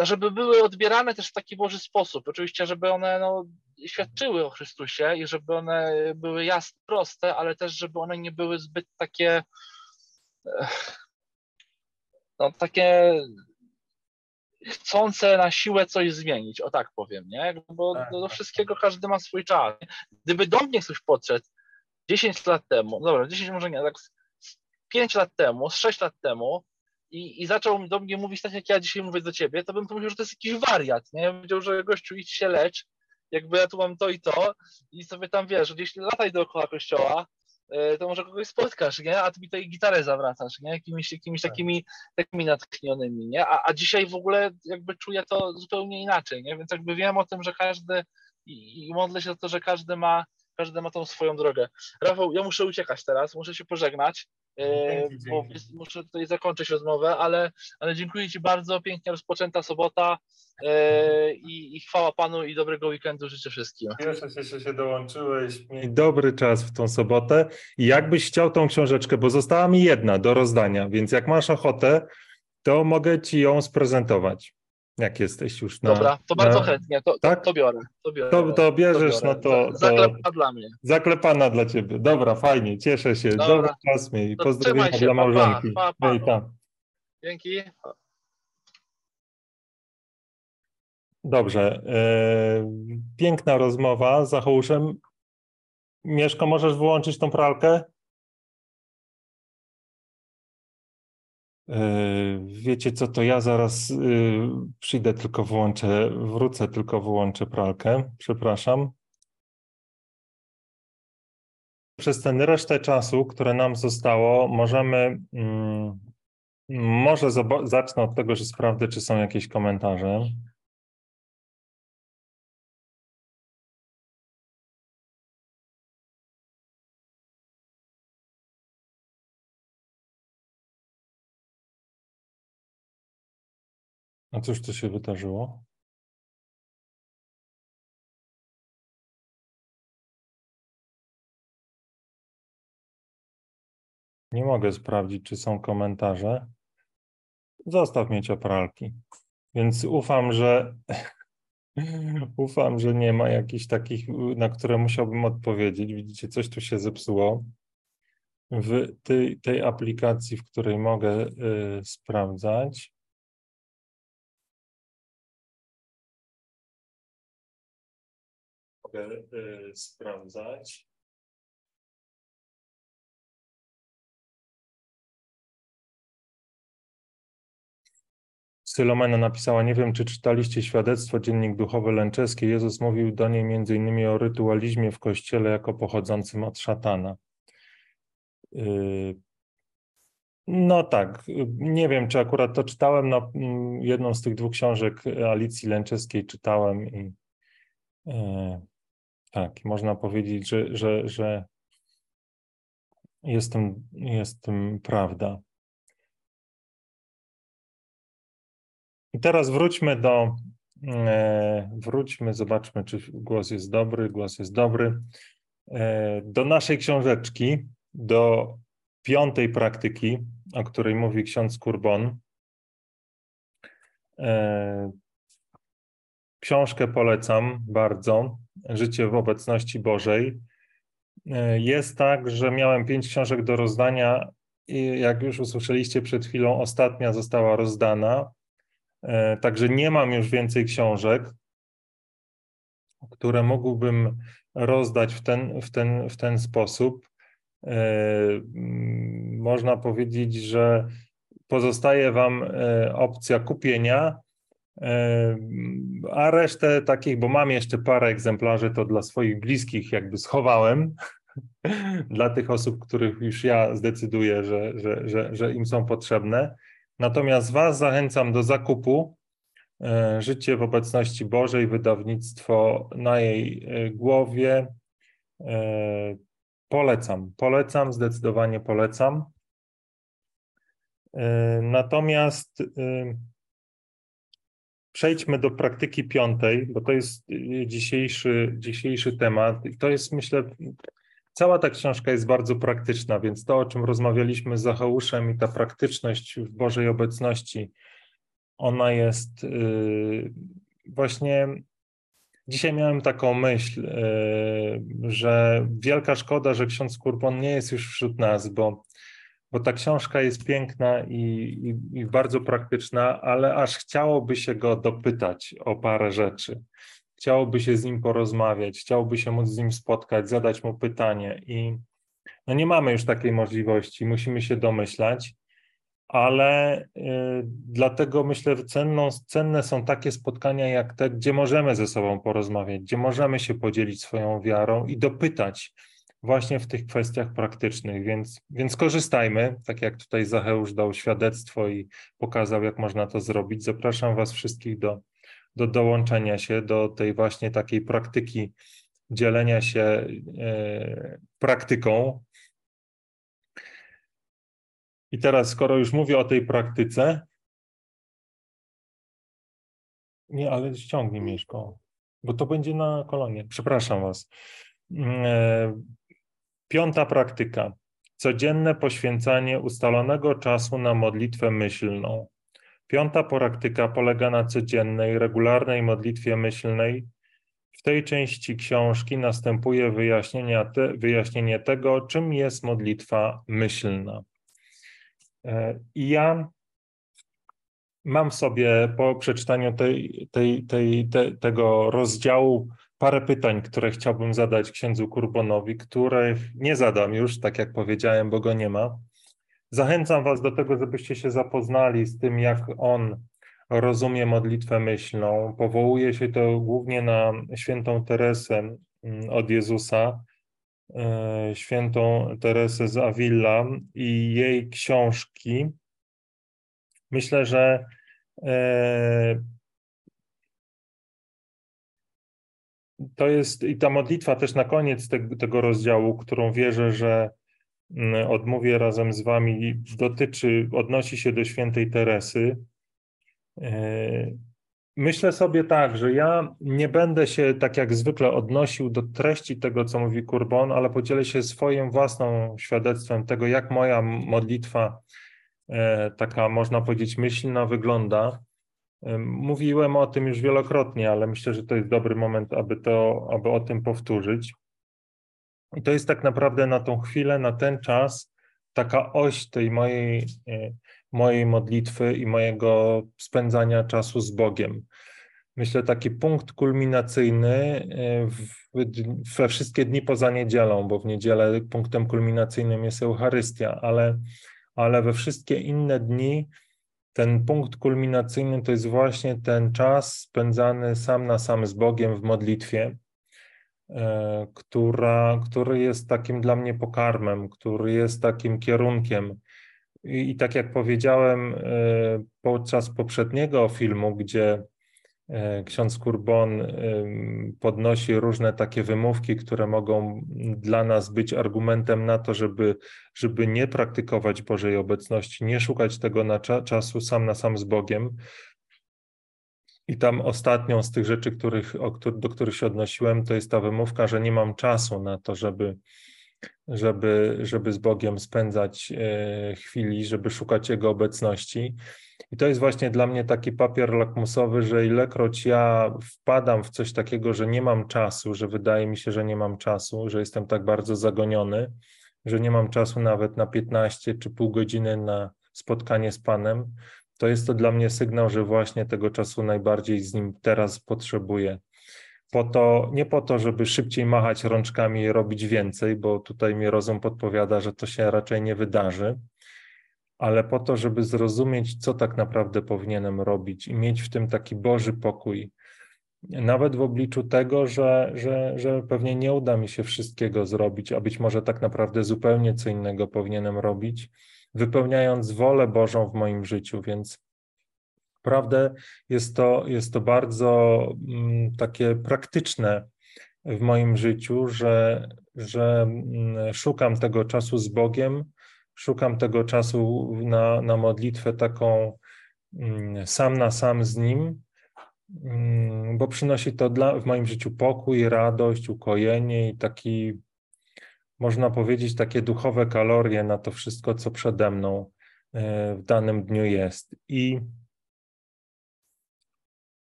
żeby były odbierane też w taki Boży sposób. Oczywiście, żeby one no, świadczyły o Chrystusie i żeby one były jasne, proste, ale też, żeby one nie były zbyt takie, no, takie chcące na siłę coś zmienić, o tak powiem, nie? Bo tak, do tak. wszystkiego każdy ma swój czas. Gdyby do mnie ktoś podszedł 10 lat temu, no dobra, 10 może nie, tak 5 lat temu, 6 lat temu i, i zaczął do mnie mówić tak, jak ja dzisiaj mówię do ciebie, to bym pomyślał, że to jest jakiś wariat, nie? Ja powiedział, że gościu idź się lecz, jakby ja tu mam to i to i sobie tam, wiesz, gdzieś lataj dookoła kościoła, E, to może kogoś spotkasz, nie? A ty mi tutaj gitarę zawracasz, nie? Jakimiś, jakimiś tak. takimi, takimi natchnionymi, nie? A, a dzisiaj w ogóle jakby czuję to zupełnie inaczej, nie? Więc jakby wiem o tym, że każdy i, i modlę się o to, że każdy ma, każdy ma tą swoją drogę. Rafał, ja muszę uciekać teraz, muszę się pożegnać. E, bo muszę tutaj zakończyć rozmowę, ale, ale dziękuję Ci bardzo, pięknie rozpoczęta sobota e, i, i chwała Panu i dobrego weekendu życzę wszystkim. Cieszę się, że się dołączyłeś. Miej dobry czas w tą sobotę i jakbyś chciał tą książeczkę, bo została mi jedna do rozdania, więc jak masz ochotę, to mogę Ci ją sprezentować. Jak jesteś już na. Dobra, to bardzo na... chętnie, to, tak? to, to, biorę. To, biorę, to, to bierzesz, to no to. Zaklepana dla mnie. Zaklepana dla ciebie. Dobra, fajnie, cieszę się. Dobra, Dobry czas miej. Pozdrowienia dla małżonki. Pa, pa, pa. tam. Dzięki. Dobrze. E, piękna rozmowa za Hołuszem. Mieszko, możesz wyłączyć tą pralkę? Wiecie co, to ja zaraz y, przyjdę, tylko wyłączę, wrócę, tylko wyłączę pralkę. Przepraszam. Przez ten resztę czasu, które nam zostało, możemy. Mm, może zacznę od tego, że sprawdzę, czy są jakieś komentarze. A cóż tu się wydarzyło? Nie mogę sprawdzić, czy są komentarze. Zostaw mieć pralki. Więc ufam, że <laughs> ufam, że nie ma jakichś takich, na które musiałbym odpowiedzieć. Widzicie, coś tu się zepsuło. W tej, tej aplikacji, w której mogę y, sprawdzać. Mogę y, sprawdzać. Sylomena napisała, nie wiem, czy czytaliście świadectwo Dziennik Duchowy Lęczeski. Jezus mówił do niej innymi o rytualizmie w Kościele jako pochodzącym od szatana. Y, no tak, nie wiem, czy akurat to czytałem, no, mm, jedną z tych dwóch książek Alicji Lęczeskiej czytałem i y, tak, można powiedzieć, że, że, że prawda. I teraz wróćmy do, e, wróćmy, zobaczmy, czy głos jest dobry, głos jest dobry. E, do naszej książeczki, do piątej praktyki, o której mówi ksiądz Kurbon. E, książkę polecam bardzo życie w obecności Bożej. E, jest tak, że miałem pięć książek do rozdania i jak już usłyszeliście przed chwilą, ostatnia została rozdana. E, także nie mam już więcej książek, które mógłbym rozdać w ten, w ten, w ten sposób. E, można powiedzieć, że pozostaje Wam opcja kupienia a resztę takich, bo mam jeszcze parę egzemplarzy, to dla swoich bliskich jakby schowałem. <laughs> dla tych osób, których już ja zdecyduję, że, że, że, że im są potrzebne. Natomiast Was zachęcam do zakupu. E, Życie w obecności Bożej, wydawnictwo na jej e, głowie. E, polecam, polecam, zdecydowanie polecam. Natomiast przejdźmy do praktyki piątej, bo to jest y, dzisiejszy, dzisiejszy temat. To jest, myślę, cała ta książka jest bardzo praktyczna, więc to, o czym rozmawialiśmy z Zacheuszem i ta praktyczność w Bożej obecności, ona jest y, właśnie. Dzisiaj miałem taką myśl, y, że wielka szkoda, że ksiądz Kurbon nie jest już wśród nas, bo bo ta książka jest piękna i, i, i, bardzo praktyczna, ale aż chciałoby się go dopytać o parę rzeczy. Chciałoby się z nim porozmawiać, chciałoby się móc z nim spotkać, zadać mu pytanie i no nie mamy już takiej możliwości, musimy się domyślać, ale y, dlatego myślę, że cenną, cenne są takie spotkania jak te, gdzie możemy ze sobą porozmawiać, gdzie możemy się podzielić swoją wiarą i dopytać, właśnie w tych kwestiach praktycznych, więc, więc korzystajmy, tak jak tutaj Zacheusz dał świadectwo i pokazał, jak można to zrobić. Zapraszam Was wszystkich do, do dołączenia się do tej właśnie takiej praktyki dzielenia się e, praktyką. I teraz, skoro już mówię o tej praktyce, nie, ale ściągnij Mieszko, bo to będzie na kolonie. Przepraszam Was. Piąta praktyka. Codzienne poświęcanie ustalonego czasu na modlitwę myślną. Piąta praktyka polega na codziennej, regularnej modlitwie myślnej. W tej części książki następuje wyjaśnienie, te, wyjaśnienie tego, czym jest modlitwa myślna. E, I ja mam sobie po przeczytaniu tej, tej, tej, te, tego rozdziału parę pytań, które chciałbym zadać księdzu Kurbonowi, których nie zadam już, tak jak powiedziałem, bo go nie ma. Zachęcam Was do tego, żebyście się zapoznali z tym, jak on rozumie modlitwę myślną. Powołuje się to głównie na świętą Teresę mm, od Jezusa, e, świętą Teresę z Avila i jej książki. Myślę, że to jest i ta modlitwa też na koniec te, tego rozdziału, którą wierzę, że mm, odmówię razem z wami, dotyczy, odnosi się do świętej Teresy. E, myślę sobie tak, że ja nie będę się tak jak zwykle odnosił do treści tego, co mówi Kurbon, ale podzielę się swoim własnym świadectwem tego, jak moja modlitwa, e, taka można powiedzieć myślna, wygląda. Mówiłem o tym już wielokrotnie, ale myślę, że to jest dobry moment, aby, to, aby o tym powtórzyć. I to jest tak naprawdę na tą chwilę, na ten czas, taka oś tej mojej, e, mojej modlitwy i mojego spędzania czasu z Bogiem. Myślę, taki punkt kulminacyjny e, we wszystkie dni poza niedzielą, bo w niedzielę punktem kulminacyjnym jest Eucharystia, ale, ale we wszystkie inne dni ten punkt kulminacyjny to jest właśnie ten czas spędzany sam na sam z Bogiem w modlitwie, e, która, który jest takim dla mnie pokarmem, który jest takim kierunkiem. I, i tak jak powiedziałem e, podczas poprzedniego filmu, gdzie ksiądz Kurbon podnosi różne takie wymówki, które mogą dla nas być argumentem na to, żeby, żeby nie praktykować Bożej obecności, nie szukać tego na cza czasu sam na sam z Bogiem. I tam ostatnią z tych rzeczy, których, do których się odnosiłem, to jest ta wymówka, że nie mam czasu na to, żeby, żeby, żeby z Bogiem spędzać e, chwili, żeby szukać Jego obecności. I to jest właśnie dla mnie taki papier lakmusowy, że ilekroć ja wpadam w coś takiego, że nie mam czasu, że wydaje mi się, że nie mam czasu, że jestem tak bardzo zagoniony, że nie mam czasu nawet na 15 czy pół godziny na spotkanie z Panem, to jest to dla mnie sygnał, że właśnie tego czasu najbardziej z nim teraz potrzebuję. Po to, nie po to, żeby szybciej machać rączkami i robić więcej, bo tutaj mi rozum podpowiada, że to się raczej nie wydarzy, ale po to, żeby zrozumieć, co tak naprawdę powinienem robić i mieć w tym taki Boży pokój. Nawet w obliczu tego, że, że, że pewnie nie uda mi się wszystkiego zrobić, a być może tak naprawdę zupełnie co innego powinienem robić, wypełniając wolę Bożą w moim życiu. Więc naprawdę jest to, jest to bardzo mm, takie praktyczne w moim życiu, że, że mm, szukam tego czasu z Bogiem, szukam tego czasu na, na modlitwę taką mm, sam na sam z Nim bo przynosi to dla, w moim życiu pokój, radość, ukojenie i taki, można powiedzieć, takie duchowe kalorie na to wszystko, co przede mną e, w danym dniu jest. I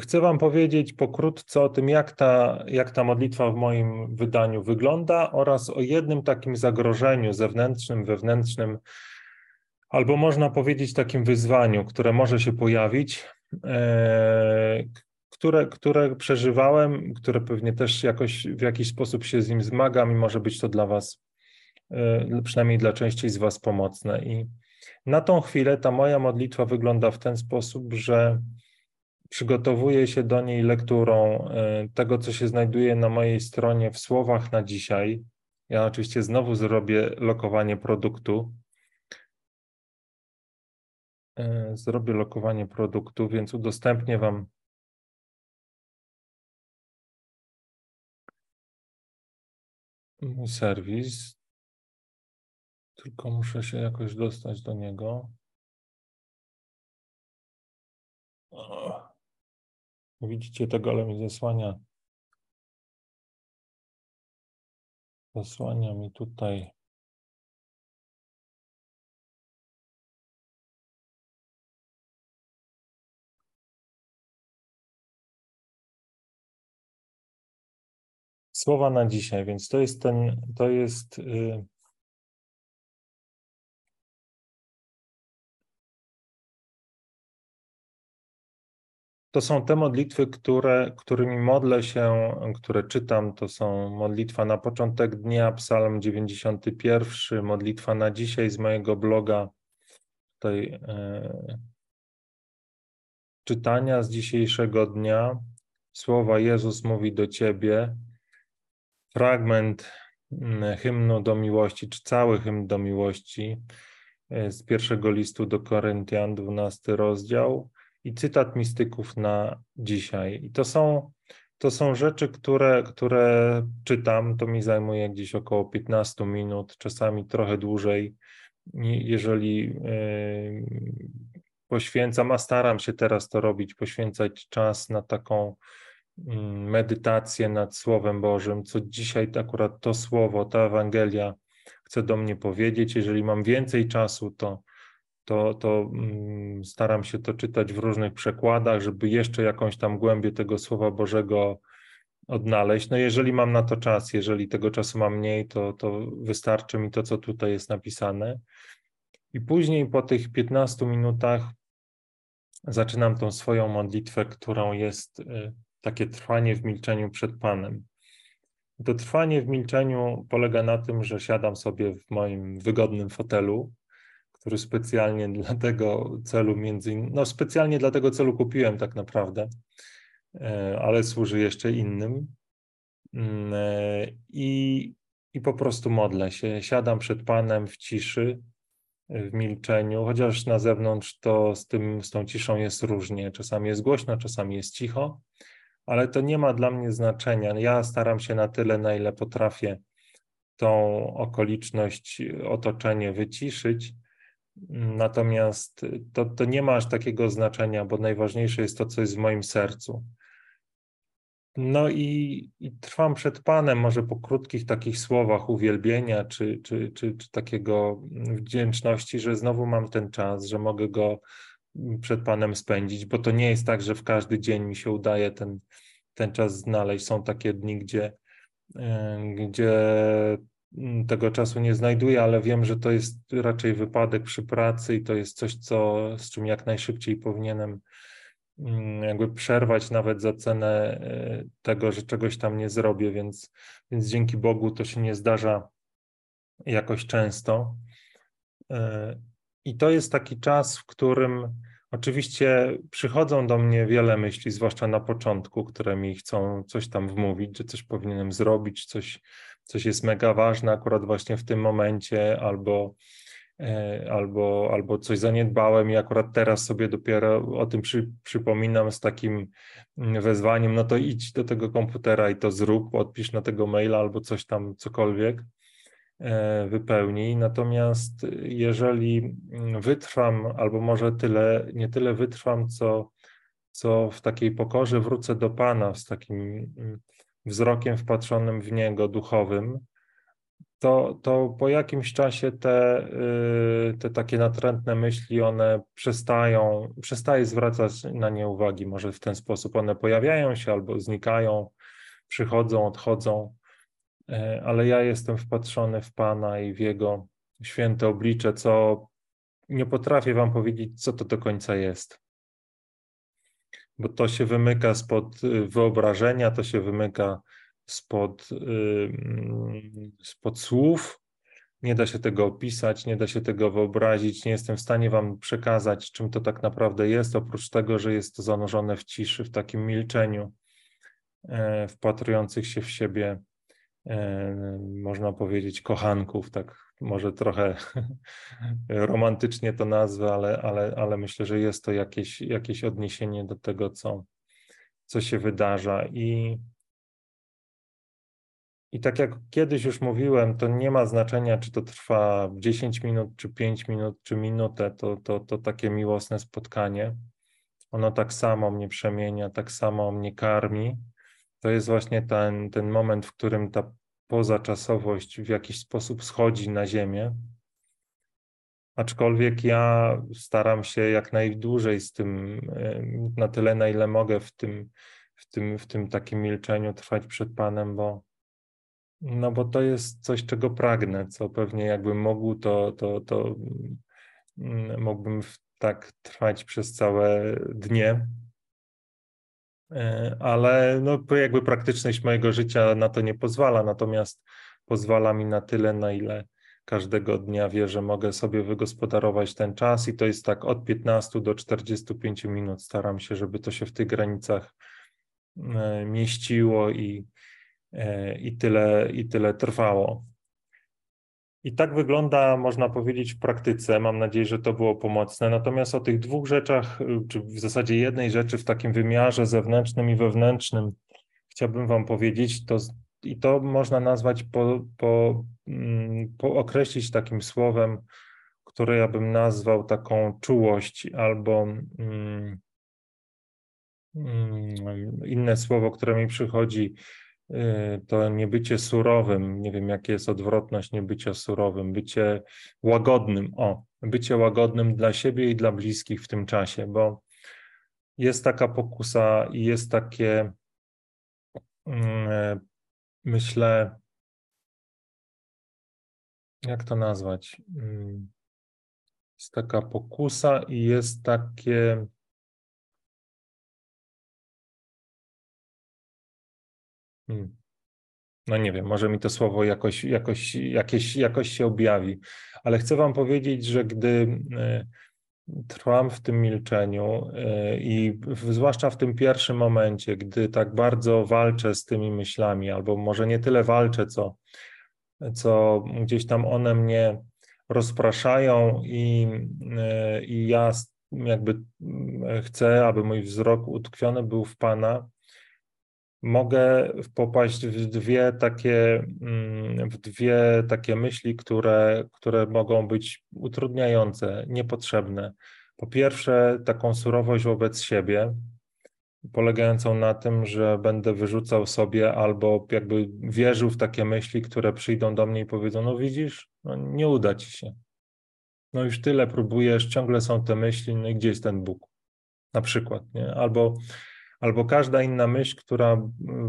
Chcę Wam powiedzieć pokrótce o tym, jak ta, jak ta modlitwa w moim wydaniu wygląda oraz o jednym takim zagrożeniu zewnętrznym, wewnętrznym, albo można powiedzieć takim wyzwaniu, które może się pojawić, e, które, które przeżywałem, które pewnie też jakoś w jakiś sposób się z nim zmagam i może być to dla Was, e, przynajmniej dla części z Was pomocne. I na tą chwilę ta moja modlitwa wygląda w ten sposób, że przygotowuję się do niej lekturą e, tego, co się znajduje na mojej stronie w słowach na dzisiaj. Ja oczywiście znowu zrobię lokowanie produktu. E, zrobię lokowanie produktu, więc udostępnię Wam mój serwis. Tylko muszę się jakoś dostać do niego. Widzicie tego, ale mi zasłania. Mi tutaj. Słowa na dzisiaj, więc to jest ten, to jest. Yy, To są te modlitwy, które, którymi modlę się, które czytam. To są modlitwa na początek dnia, Psalm 91, modlitwa na dzisiaj z mojego bloga, tutaj e, czytania z dzisiejszego dnia. Słowa Jezus mówi do ciebie. Fragment hymnu do miłości, czy cały hymn do miłości e, z pierwszego listu do Koryntian, 12 rozdział i cytat mistyków na dzisiaj. I to są, to są rzeczy, które, które czytam, to mi zajmuje gdzieś około 15 minut, czasami trochę dłużej. Jeżeli yy, poświęcam, a staram się teraz to robić, poświęcać czas na taką yy, medytację nad Słowem Bożym, co dzisiaj akurat to Słowo, ta Ewangelia chce do mnie powiedzieć. Jeżeli mam więcej czasu, to to, to mm, staram się to czytać w różnych przekładach, żeby jeszcze jakąś tam głębię tego Słowa Bożego odnaleźć. No jeżeli mam na to czas, jeżeli tego czasu mam mniej, to, to wystarczy mi to, co tutaj jest napisane. I później po tych 15 minutach zaczynam tą swoją modlitwę, którą jest y, takie trwanie w milczeniu przed Panem. To trwanie w milczeniu polega na tym, że siadam sobie w moim wygodnym fotelu, który specjalnie dla tego celu między innymi, no specjalnie dla tego celu kupiłem tak naprawdę, e, ale służy jeszcze innym. Mm, e, I, i po prostu modlę się, siadam przed Panem w ciszy, w milczeniu, chociaż na zewnątrz to z, tym, z tą ciszą jest różnie. Czasami jest głośno, czasami jest cicho, ale to nie ma dla mnie znaczenia. Ja staram się na tyle, na ile potrafię tą okoliczność, otoczenie wyciszyć, Natomiast to, to nie ma aż takiego znaczenia, bo najważniejsze jest to, co jest w moim sercu. No i, i, trwam przed Panem, może po krótkich takich słowach uwielbienia czy, czy, czy, czy takiego wdzięczności, że znowu mam ten czas, że mogę go przed Panem spędzić, bo to nie jest tak, że w każdy dzień mi się udaje ten, ten czas znaleźć. Są takie dni, gdzie, gdzie Mm, tego czasu nie znajduję, ale wiem, że to jest raczej wypadek przy pracy i to jest coś, co, z czym jak najszybciej powinienem mm, jakby przerwać nawet za cenę e, tego, że czegoś tam nie zrobię, więc, więc dzięki Bogu to się nie zdarza jakoś często. E, I to jest taki czas, w którym oczywiście przychodzą do mnie wiele myśli, zwłaszcza na początku, które mi chcą coś tam wmówić, że coś powinienem zrobić, coś coś jest mega ważne akurat właśnie w tym momencie, albo, e, albo, albo coś zaniedbałem i akurat teraz sobie dopiero o tym przy, przypominam z takim mm, wezwaniem, no to idź do tego komputera i to zrób, odpisz na tego maila albo coś tam, cokolwiek e, wypełnij. Natomiast jeżeli mm, wytrwam, albo może tyle, nie tyle wytrwam, co co w takiej pokorze wrócę do Pana, z takim mm, wzrokiem wpatrzonym w Niego, duchowym, to, to po jakimś czasie te, y, te takie natrętne myśli, one przestają, przestaje zwracać na nie uwagi, może w ten sposób one pojawiają się albo znikają, przychodzą, odchodzą, y, ale ja jestem wpatrzony w Pana i w Jego święte oblicze, co nie potrafię Wam powiedzieć, co to do końca jest. Bo to się wymyka spod y, wyobrażenia, to się wymyka spod, spod słów. Nie da się tego opisać, nie da się tego wyobrazić. Nie jestem w stanie Wam przekazać, czym to tak naprawdę jest, oprócz tego, że jest to zanurzone w ciszy, w takim milczeniu, e, wpatrujących się w siebie, można powiedzieć, kochanków, tak może trochę <laughs> romantycznie to nazwę, ale, ale, ale myślę, że jest to jakieś, jakieś odniesienie do tego, co, co się wydarza. I i tak jak kiedyś już mówiłem, to nie ma znaczenia, czy to trwa 10 minut, czy 5 minut, czy minutę, to, to, to takie miłosne spotkanie. Ono tak samo mnie przemienia, tak samo mnie karmi. To jest właśnie ten, ten moment, w którym ta pozaczasowość w jakiś sposób schodzi na ziemię. Aczkolwiek ja staram się jak najdłużej z tym, na tyle, na ile mogę w tym, w tym, w tym takim milczeniu trwać przed Panem, bo no bo to jest coś, czego pragnę, co pewnie jakbym mógł, to, to, to mm, mógłbym tak trwać przez całe dnie. E, ale no, jakby praktyczność mojego życia na to nie pozwala, natomiast pozwala mi na tyle, na ile każdego dnia wie, że mogę sobie wygospodarować ten czas i to jest tak od 15 do 45 minut. Staram się, żeby to się w tych granicach e, mieściło i, E, i tyle, i tyle trwało. I tak wygląda, można powiedzieć, w praktyce. Mam nadzieję, że to było pomocne. Natomiast o tych dwóch rzeczach, czy w zasadzie jednej rzeczy w takim wymiarze zewnętrznym i wewnętrznym, chciałbym Wam powiedzieć, to, i to można nazwać, po, po, mm, po określić takim słowem, które ja bym nazwał taką czułość albo mm, mm, inne słowo, które mi przychodzi, to nie bycie surowym, nie wiem jakie jest odwrotność niebycia surowym, bycie łagodnym, o, bycie łagodnym dla siebie i dla bliskich w tym czasie, bo jest taka pokusa i jest takie, mm, myślę, jak to nazwać? Mm, jest taka pokusa i jest takie No nie wiem, może mi to słowo jakoś, jakoś, jakieś, jakoś się objawi, ale chcę Wam powiedzieć, że gdy e, trwam w tym milczeniu e, i zwłaszcza w tym pierwszym momencie, gdy tak bardzo walczę z tymi myślami, albo może nie tyle walczę, co, co gdzieś tam one mnie rozpraszają i, e, i ja jakby chcę, aby mój wzrok utkwiony był w Pana, mogę popaść w dwie takie, mm, w dwie takie myśli, które, które mogą być utrudniające, niepotrzebne. Po pierwsze, taką surowość wobec siebie, polegającą na tym, że będę wyrzucał sobie albo jakby wierzył w takie myśli, które przyjdą do mnie i powiedzą: No widzisz, no nie uda ci się. No już tyle próbujesz, ciągle są te myśli, no i gdzie jest ten Bóg? Na przykład, nie? Albo albo każda inna myśl, która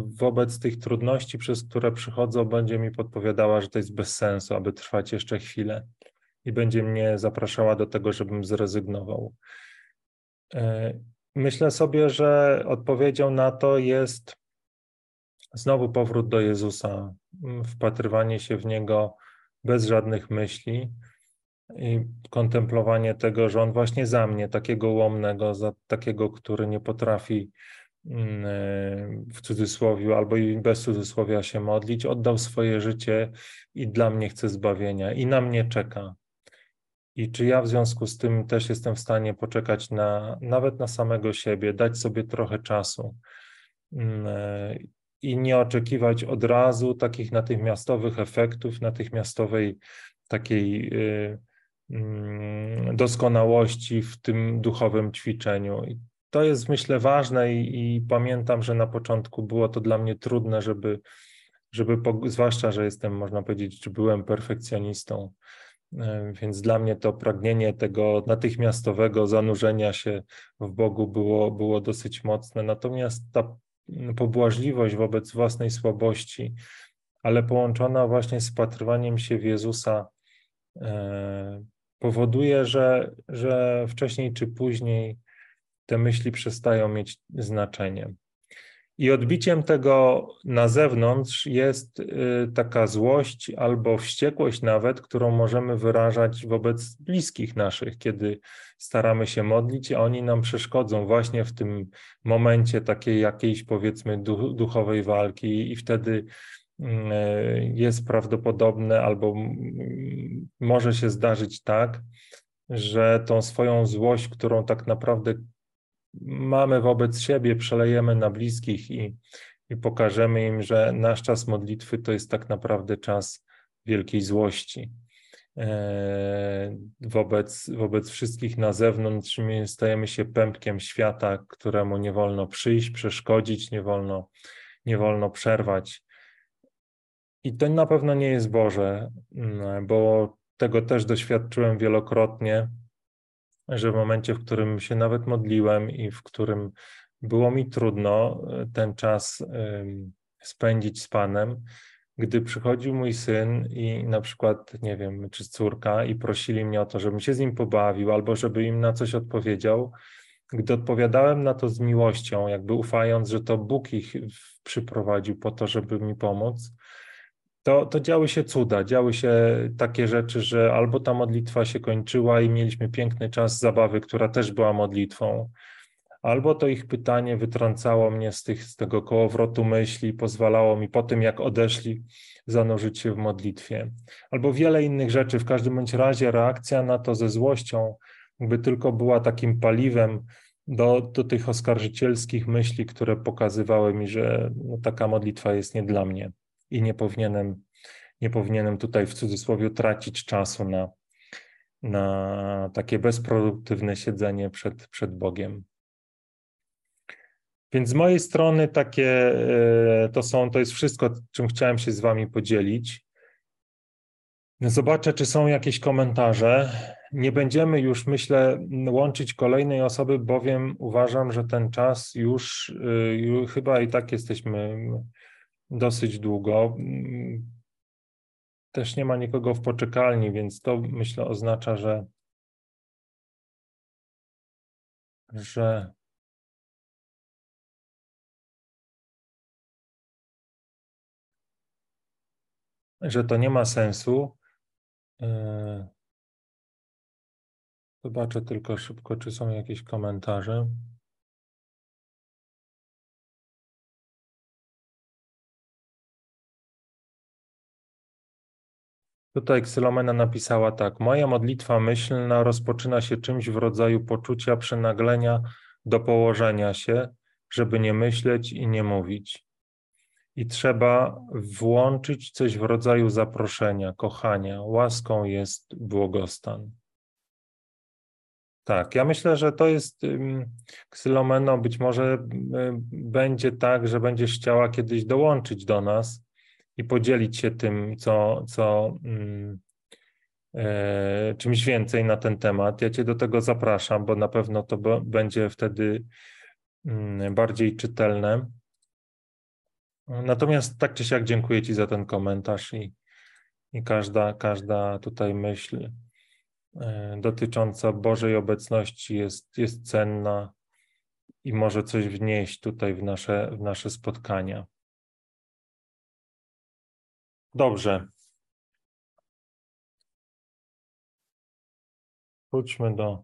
wobec tych trudności, przez które przychodzą, będzie mi podpowiadała, że to jest bez sensu, aby trwać jeszcze chwilę i będzie mnie zapraszała do tego, żebym zrezygnował. E, myślę sobie, że odpowiedzią na to jest znowu powrót do Jezusa, wpatrywanie się w Niego bez żadnych myśli i kontemplowanie tego, że On właśnie za mnie, takiego łomnego, za takiego, który nie potrafi w cudzysłowie albo i bez cudzysłowia się modlić, oddał swoje życie i dla mnie chce zbawienia i na mnie czeka. I czy ja w związku z tym też jestem w stanie poczekać na nawet na samego siebie, dać sobie trochę czasu mm, e, i nie oczekiwać od razu takich natychmiastowych efektów, natychmiastowej takiej y, mm, doskonałości w tym duchowym ćwiczeniu. I to jest myślę ważne i, i, pamiętam, że na początku było to dla mnie trudne, żeby, żeby zwłaszcza, że jestem, można powiedzieć, byłem perfekcjonistą, więc dla mnie to pragnienie tego natychmiastowego zanurzenia się w Bogu było, było dosyć mocne. Natomiast ta pobłażliwość wobec własnej słabości, ale połączona właśnie z patrywaniem się w Jezusa, e, powoduje, że, że wcześniej czy później te myśli przestają mieć znaczenie. I odbiciem tego na zewnątrz jest y, taka złość albo wściekłość nawet, którą możemy wyrażać wobec bliskich naszych, kiedy staramy się modlić, a oni nam przeszkodzą właśnie w tym momencie takiej jakiejś powiedzmy duchowej walki i wtedy y, jest prawdopodobne albo może się zdarzyć tak, że tą swoją złość, którą tak naprawdę mamy wobec siebie, przelejemy na bliskich i, i pokażemy im, że nasz czas modlitwy to jest tak naprawdę czas wielkiej złości. E, wobec, wobec wszystkich na zewnątrz my stajemy się pępkiem świata, któremu nie wolno przyjść, przeszkodzić, nie wolno, nie wolno przerwać. I to na pewno nie jest Boże, bo tego też doświadczyłem wielokrotnie że w momencie, w którym się nawet modliłem i w którym było mi trudno e, ten czas spędzić z Panem, gdy przychodził mój syn i na przykład, nie wiem, czy córka i prosili mnie o to, żebym się z nim pobawił albo żeby im na coś odpowiedział, gdy odpowiadałem na to z miłością, jakby ufając, że to Bóg ich przyprowadził po to, żeby mi pomóc, to, to działy się cuda, działy się takie rzeczy, że albo ta modlitwa się kończyła i mieliśmy piękny czas zabawy, która też była modlitwą, albo to ich pytanie wytrącało mnie z, tych, z tego kołowrotu myśli, pozwalało mi po tym, jak odeszli, zanurzyć się w modlitwie, albo wiele innych rzeczy. W każdym bądź razie reakcja na to ze złością, jakby tylko była takim paliwem do, do tych oskarżycielskich myśli, które pokazywały mi, że no, taka modlitwa jest nie dla mnie i nie powinienem, nie powinienem tutaj w cudzysłowie tracić czasu na, na takie bezproduktywne siedzenie przed, przed Bogiem. Więc z mojej strony takie e, to są, to jest wszystko, czym chciałem się z Wami podzielić. Zobaczę, czy są jakieś komentarze. Nie będziemy już, myślę, łączyć kolejnej osoby, bowiem uważam, że ten czas już, już e, chyba i tak jesteśmy dosyć długo. Też nie ma nikogo w poczekalni, więc to myślę oznacza, że, że że to nie ma sensu. E, zobaczę tylko szybko, czy są jakieś komentarze. Tutaj Ksylomena napisała tak. Moja modlitwa myślna rozpoczyna się czymś w rodzaju poczucia przynaglenia do położenia się, żeby nie myśleć i nie mówić. I trzeba włączyć coś w rodzaju zaproszenia, kochania. Łaską jest błogostan. Tak, ja myślę, że to jest Ksylomeno, być może będzie tak, że będziesz chciała kiedyś dołączyć do nas i podzielić się tym, co, co mm, e, czymś więcej na ten temat. Ja Cię do tego zapraszam, bo na pewno to będzie wtedy mm, bardziej czytelne. Natomiast tak czy siak dziękuję Ci za ten komentarz i, i każda, każda tutaj myśl e, dotycząca Bożej obecności jest, jest cenna i może coś wnieść tutaj w nasze, w nasze spotkania. Dobrze. Wróćmy do.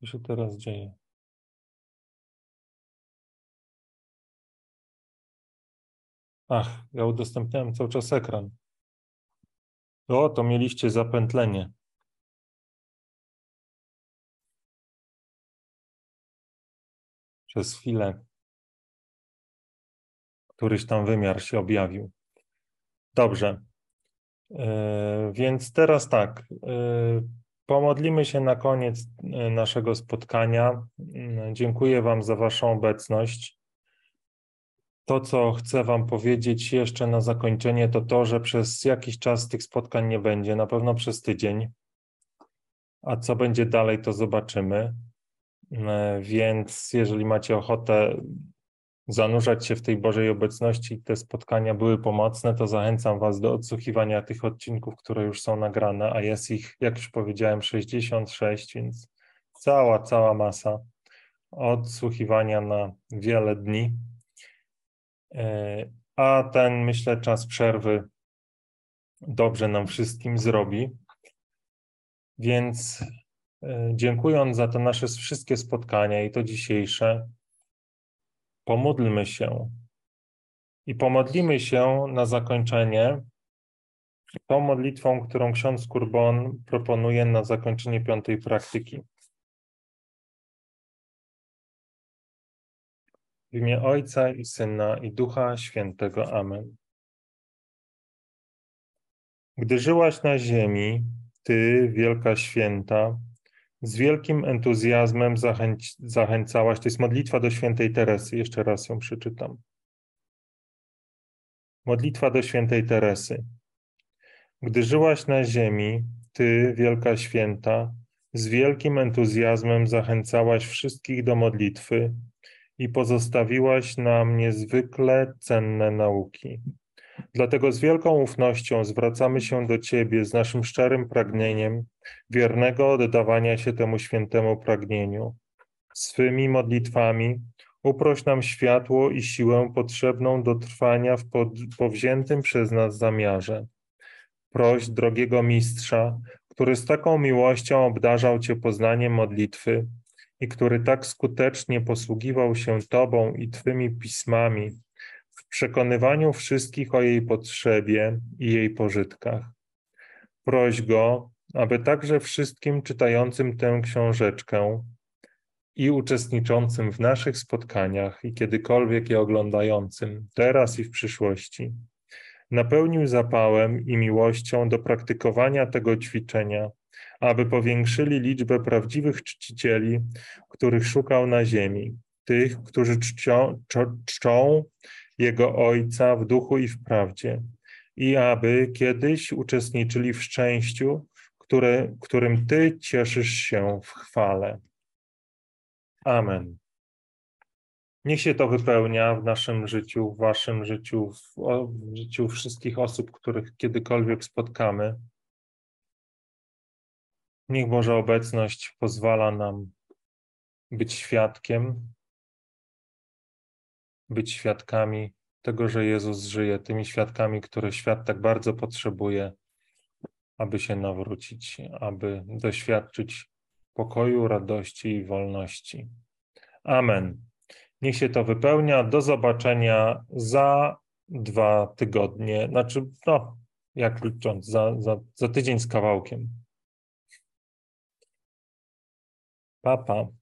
Co się teraz dzieje? Ach, ja udostępniałem cały czas ekran. O, to mieliście zapętlenie. Przez chwilę któryś tam wymiar się objawił. Dobrze. E, więc teraz tak. E, Pomodlimy się na koniec e, naszego spotkania. Dziękuję Wam za Waszą obecność. To, co chcę Wam powiedzieć jeszcze na zakończenie, to to, że przez jakiś czas tych spotkań nie będzie, na pewno przez tydzień. A co będzie dalej, to zobaczymy. Więc jeżeli macie ochotę zanurzać się w tej Bożej obecności, te spotkania były pomocne, to zachęcam Was do odsłuchiwania tych odcinków, które już są nagrane, a jest ich, jak już powiedziałem, 66, więc cała, cała masa odsłuchiwania na wiele dni. E, a ten, myślę, czas przerwy dobrze nam wszystkim zrobi. Więc e, dziękując za te nasze wszystkie spotkania i to dzisiejsze, pomódlmy się i pomodlimy się na zakończenie tą modlitwą, którą ksiądz Kurbon proponuje na zakończenie piątej praktyki. W imię Ojca i Syna i Ducha Świętego. Amen. Gdy żyłaś na ziemi, Ty, Wielka Święta, z wielkim entuzjazmem zachęć, zachęcałaś. To jest modlitwa do świętej Teresy. Jeszcze raz ją przeczytam. Modlitwa do świętej Teresy. Gdy żyłaś na ziemi, Ty, Wielka Święta, z wielkim entuzjazmem zachęcałaś wszystkich do modlitwy i pozostawiłaś nam niezwykle cenne nauki. Dlatego z wielką ufnością zwracamy się do Ciebie z naszym szczerym pragnieniem wiernego oddawania się temu świętemu pragnieniu. Swymi modlitwami uproś nam światło i siłę potrzebną do trwania w powziętym przez nas zamiarze. Proś drogiego mistrza, który z taką miłością obdarzał Cię poznaniem modlitwy i który tak skutecznie posługiwał się Tobą i Twymi pismami, przekonywaniu wszystkich o jej potrzebie i jej pożytkach. Proś go, aby także wszystkim czytającym tę książeczkę i uczestniczącym w naszych spotkaniach i kiedykolwiek je oglądającym, teraz i w przyszłości, napełnił zapałem i miłością do praktykowania tego ćwiczenia, aby powiększyli liczbę prawdziwych czcicieli, których szukał na ziemi, tych, którzy czcią, czczą jego Ojca w duchu i w prawdzie, i aby kiedyś uczestniczyli w szczęściu, które, którym Ty cieszysz się w chwale. Amen. Niech się to wypełnia w naszym życiu, w Waszym życiu, w, w życiu wszystkich osób, których kiedykolwiek spotkamy. Niech Boża obecność pozwala nam być świadkiem być świadkami tego, że Jezus żyje, tymi świadkami, które świat tak bardzo potrzebuje, aby się nawrócić, aby doświadczyć pokoju, radości i wolności. Amen. Niech się to wypełnia. Do zobaczenia za dwa tygodnie, znaczy, no, jak licząc, za, za, za tydzień z kawałkiem. Papa. Pa.